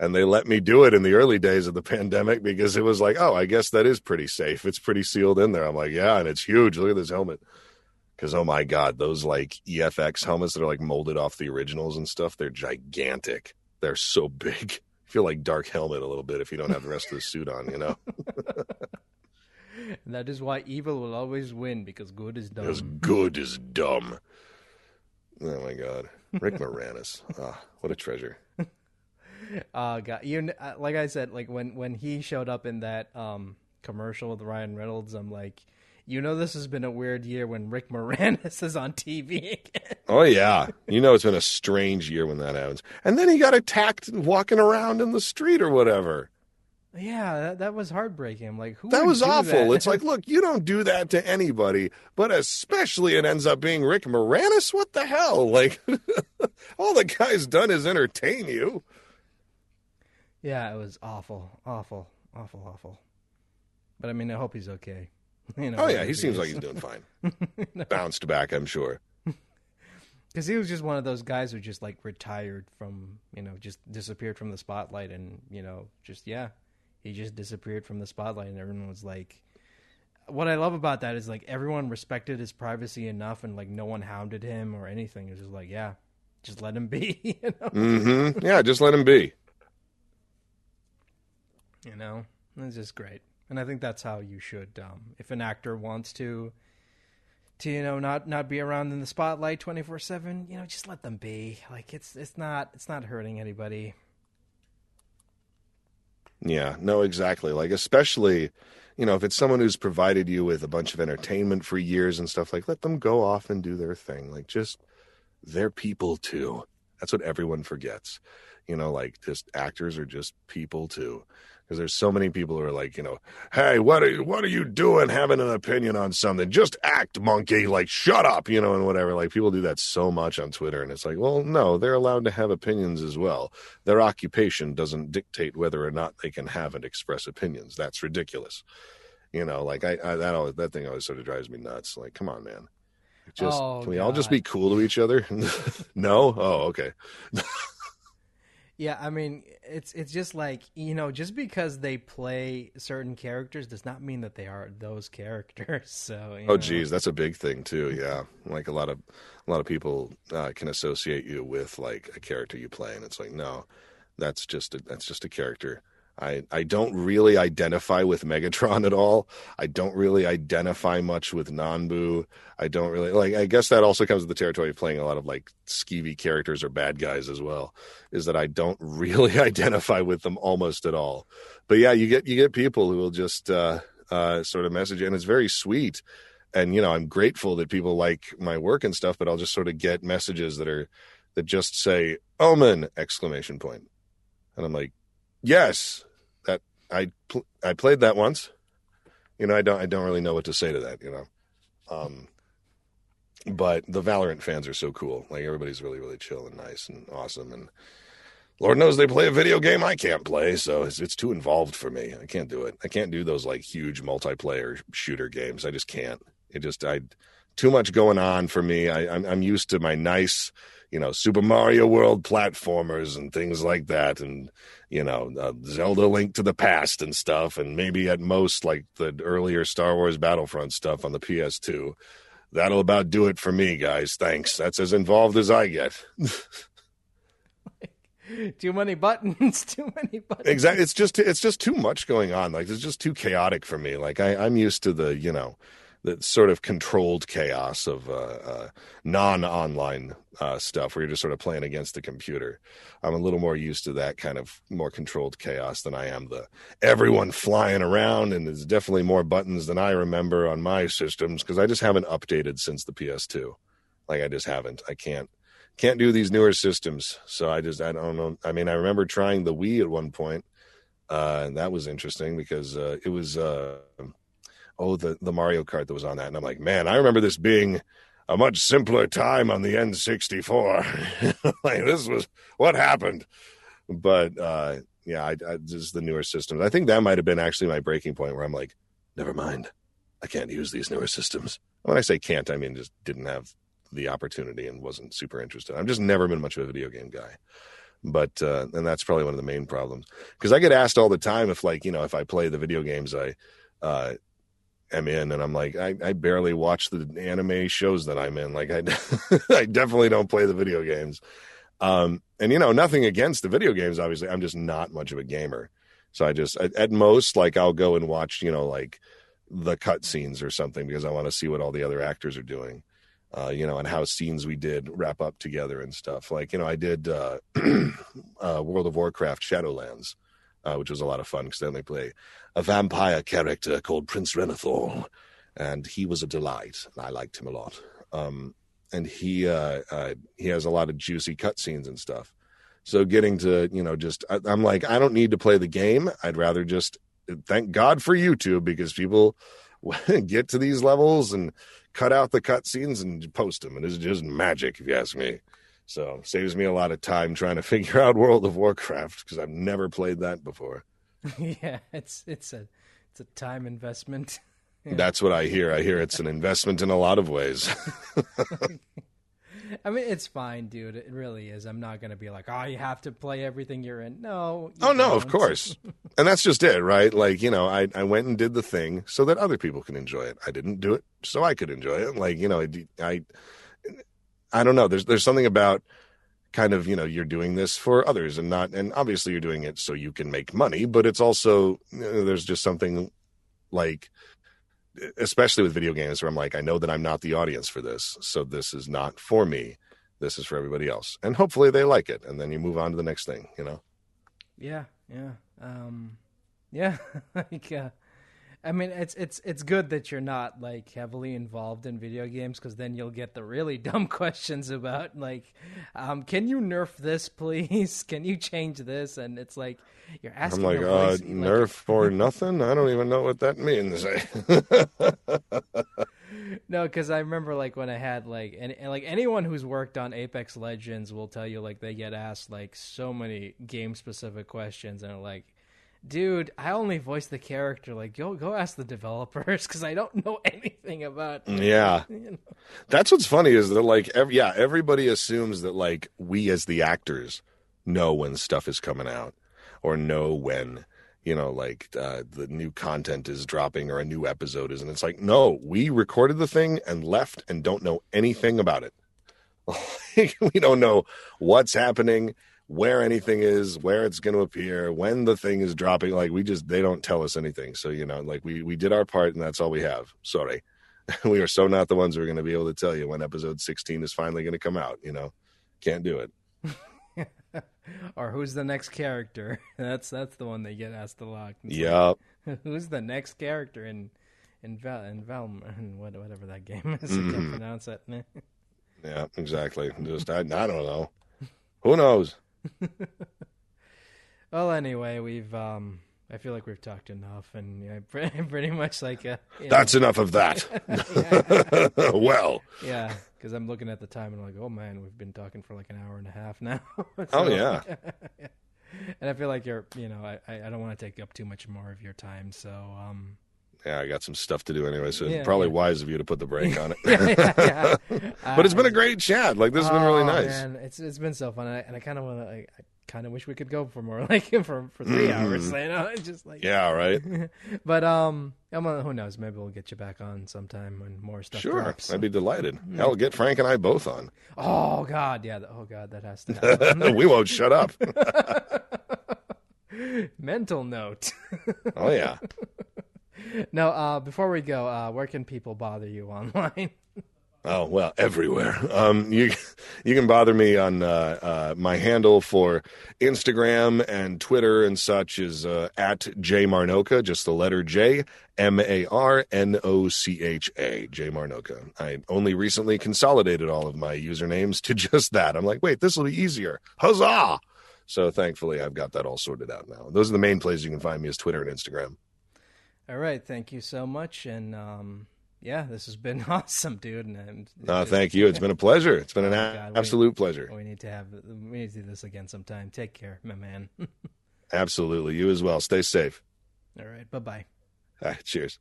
And they let me do it in the early days of the pandemic because it was like, oh, I guess that is pretty safe. It's pretty sealed in there. I'm like, yeah, and it's huge. Look at this helmet because oh my god those like efx helmets that are like molded off the originals and stuff they're gigantic. They're so big. I feel like dark helmet a little bit if you don't have the rest of the suit on you know? That is why evil will always win because good is dumb. because good is dumb. Oh my god. Rick moranis. Ah what a treasure. Uh god. You uh, like i said like when when he showed up in that um commercial with ryan reynolds i'm like you know this has been a weird year when Rick Moranis is on TV again. Oh yeah, you know it's been a strange year when that happens. And then he got attacked walking around in the street or whatever. Yeah, that, that was heartbreaking. Like, who? That was awful. That? It's like, look, you don't do that to anybody, but especially it ends up being Rick Moranis. What the hell? Like, all the guy's done is entertain you. Yeah, it was awful, awful, awful, awful. But I mean, I hope he's okay. You know, oh yeah, he seems like he's doing fine. no. Bounced back, I'm sure. Because he was just one of those guys who just like retired from, you know, just disappeared from the spotlight, and you know, just yeah, he just disappeared from the spotlight, and everyone was like, what I love about that is like everyone respected his privacy enough, and like no one hounded him or anything. It was just like, yeah, just let him be. You know? mm-hmm. Yeah, just let him be. You know, it's just great and I think that's how you should. Um, if an actor wants to, to you know, not not be around in the spotlight twenty four seven, you know, just let them be. Like it's it's not it's not hurting anybody. Yeah, no, exactly. Like especially, you know, if it's someone who's provided you with a bunch of entertainment for years and stuff, like let them go off and do their thing. Like just they're people too. That's what everyone forgets. You know, like just actors are just people too because there's so many people who are like, you know, hey, what are you, what are you doing having an opinion on something? Just act, monkey. Like, shut up, you know, and whatever. Like, people do that so much on Twitter, and it's like, well, no, they're allowed to have opinions as well. Their occupation doesn't dictate whether or not they can have and express opinions. That's ridiculous. You know, like I, I that always that thing always sort of drives me nuts. Like, come on, man. Just Oh, can we all just be cool to each other? no? Oh, okay. Yeah, I mean, it's it's just like you know, just because they play certain characters does not mean that they are those characters. So, you Oh know. geez, that's a big thing too. Yeah, like a lot of a lot of people uh, can associate you with like a character you play, and it's like no, that's just a, that's just a character. I I don't really identify with Megatron at all. I don't really identify much with Nanbu. I don't really like. I guess that also comes with the territory of playing a lot of like skeevy characters or bad guys as well. Is that I don't really identify with them almost at all. But yeah, you get you get people who will just uh, uh, sort of message, and it's very sweet and you know i'm grateful that people like my work and stuff but i'll just sort of get messages that are that just say omen exclamation point and i'm like yes that i pl- i played that once you know i don't i don't really know what to say to that you know um but the valorant fans are so cool like everybody's really really chill and nice and awesome and Lord knows they play a video game I can't play, so it's, it's too involved for me. I can't do it. I can't do those like huge multiplayer shooter games. I just can't. It just I too much going on for me. I, I'm I'm used to my nice, you know, Super Mario World platformers and things like that, and you know, uh, Zelda Link to the Past and stuff, and maybe at most like the earlier Star Wars Battlefront stuff on the PS2. That'll about do it for me, guys. Thanks. That's as involved as I get. Too many buttons. Too many buttons. exactly it's just it's just too much going on like it's just too chaotic for me like I, i'm used to the you know the sort of controlled chaos of uh, uh, non-online uh, stuff where you're just sort of playing against the computer i'm a little more used to that kind of more controlled chaos than i am the everyone flying around and there's definitely more buttons than i remember on my systems because i just haven't updated since the ps2 like i just haven't i can't can't do these newer systems. So I just I don't know. I mean, I remember trying the Wii at one point, uh, and that was interesting because uh, it was uh, oh the the Mario Kart that was on that, and I'm like, man, I remember this being a much simpler time on the N64. like this was what happened, but uh, yeah, I, I the newer systems. I think that might have been actually my breaking point where I'm like, never mind, I can't use these newer systems. When I say can't, I mean just didn't have the opportunity and wasn't super interested. I've just never been much of a video game guy. But uh, and that's probably one of the main problems because I get asked all the time if like you know if I play the video games I uh, am in and I'm like I, I barely watch the anime shows that I'm in. Like I I definitely don't play the video games. Um, and you know nothing against the video games obviously. I'm just not much of a gamer. So I just at, at most like I'll go and watch you know like the cutscenes or something because I want to see what all the other actors are doing uh, you know, and how scenes we did wrap up together and stuff. Like, you know, I did uh, uh, World of Warcraft Shadowlands, uh, which was a lot of fun because then they play a vampire character called Prince Renathal, and he was a delight, and I liked him a lot. Um, and he uh, uh, he has a lot of juicy cutscenes and stuff. So getting to you know just I, I'm like I don't need to play the game. I'd rather just thank God for YouTube because people get to these levels and cut out the cutscenes and post them, and it's just magic if you ask me. So saves me a lot of time trying to figure out World of Warcraft because I've never played that before. yeah, it's it's a it's a time investment. Yeah. That's what I hear. I hear it's an investment in a lot of ways. I mean, it's fine, dude. It really is. I'm not gonna be like, oh, you have to play everything you're in. No. you oh no, of course. and that's just it, right? Like, you know, I, I went and did the thing so that other people can enjoy it. I didn't do it so I could enjoy it. Like, you know, I, I, I don't know. There's, there's something about kind of, you know, you're doing this for others and not, and obviously you're doing it so you can make money, but it's also, you know, there's just something like, especially with video games where I'm like, I know that I'm not the audience for this. So this is not for me. This is for everybody else. And hopefully they like it. And then you move on to the next thing, you know? Yeah, yeah, um, yeah. like, uh, I mean, it's it's it's good that you're not like heavily involved in video games because then you'll get the really dumb questions about like, um, can you nerf this, please? Can you change this? And it's like you're asking. I'm like, uh, voice- like, Nerf for nothing? I don't even know what that means. No, because I remember like when I had like and, and like anyone who's worked on Apex Legends will tell you like they get asked like so many game specific questions and like, dude, I only voice the character. Like, go go ask the developers because I don't know anything about. Yeah, you know. that's what's funny is that like ev- yeah, everybody assumes that like we as the actors know when stuff is coming out or know when you know like uh, the new content is dropping or a new episode is, and it's like no, we recorded the thing and left and don't know anything about it. we don't know what's happening where anything is, where it's going to appear, when the thing is dropping. Like we just they don't tell us anything. So you know, like we we did our part and that's all we have. Sorry, we are so not the ones who are going to be able to tell you when episode sixteen is finally going to come out. You know, can't do it. or who's the next character? That's that's the one they get asked a lot. Yep. like, who's the next character in in Val in Val in whatever that game is? I can't mm-hmm. pronounce it. Yeah, exactly. Just I, I don't know. Who knows? Well, anyway, we've um, I feel like we've talked enough, and yeah, pretty, pretty much like uh, you know, That's enough of that. well, yeah, because I'm looking at the time and I'm like, oh man, we've been talking for like an hour and a half now. Oh, yeah. and I feel like you're, you know, I I don't want to take up too much more of your time, so um, yeah, I got some stuff to do anyway, so Yeah, it's probably yeah. wise of you to put the brake on it. yeah, but it's been a great chat. Like this has been really Oh, nice. Man, it's it's been so fun, and I, I kind of want to. I, I kind of wish we could go for more, like for for 3 Mhm. hours. You know, it's just like Yeah, right. but um, I'm, who knows? Maybe we'll get you back on sometime when more stuff Sure, drops. I'd be delighted. Hell, get Frank and I both on. Oh God, yeah. Oh God, that has to happen. we won't shut up. Mental note. Oh yeah. no, uh, before we go, uh, where can people bother you online? Oh well, everywhere. Um, you you can bother me on uh, uh, my handle for Instagram and Twitter and such is uh, at J Marnocha, just the letter J M A R N O C H A J Marnocha. I only recently consolidated all of my usernames to just that. I'm like, wait, this will be easier. Huzzah! So thankfully, I've got that all sorted out now. Those are the main places you can find me is Twitter and Instagram. All right, thank you so much, and um, yeah, this has been awesome, dude. And, and Uh, thank you. It's been a pleasure. It's been an Oh, God, we- absolute pleasure. We need to have we need to do this again sometime. Take care, my man. Absolutely. You as well. Stay safe. All right, bye bye. Right, cheers.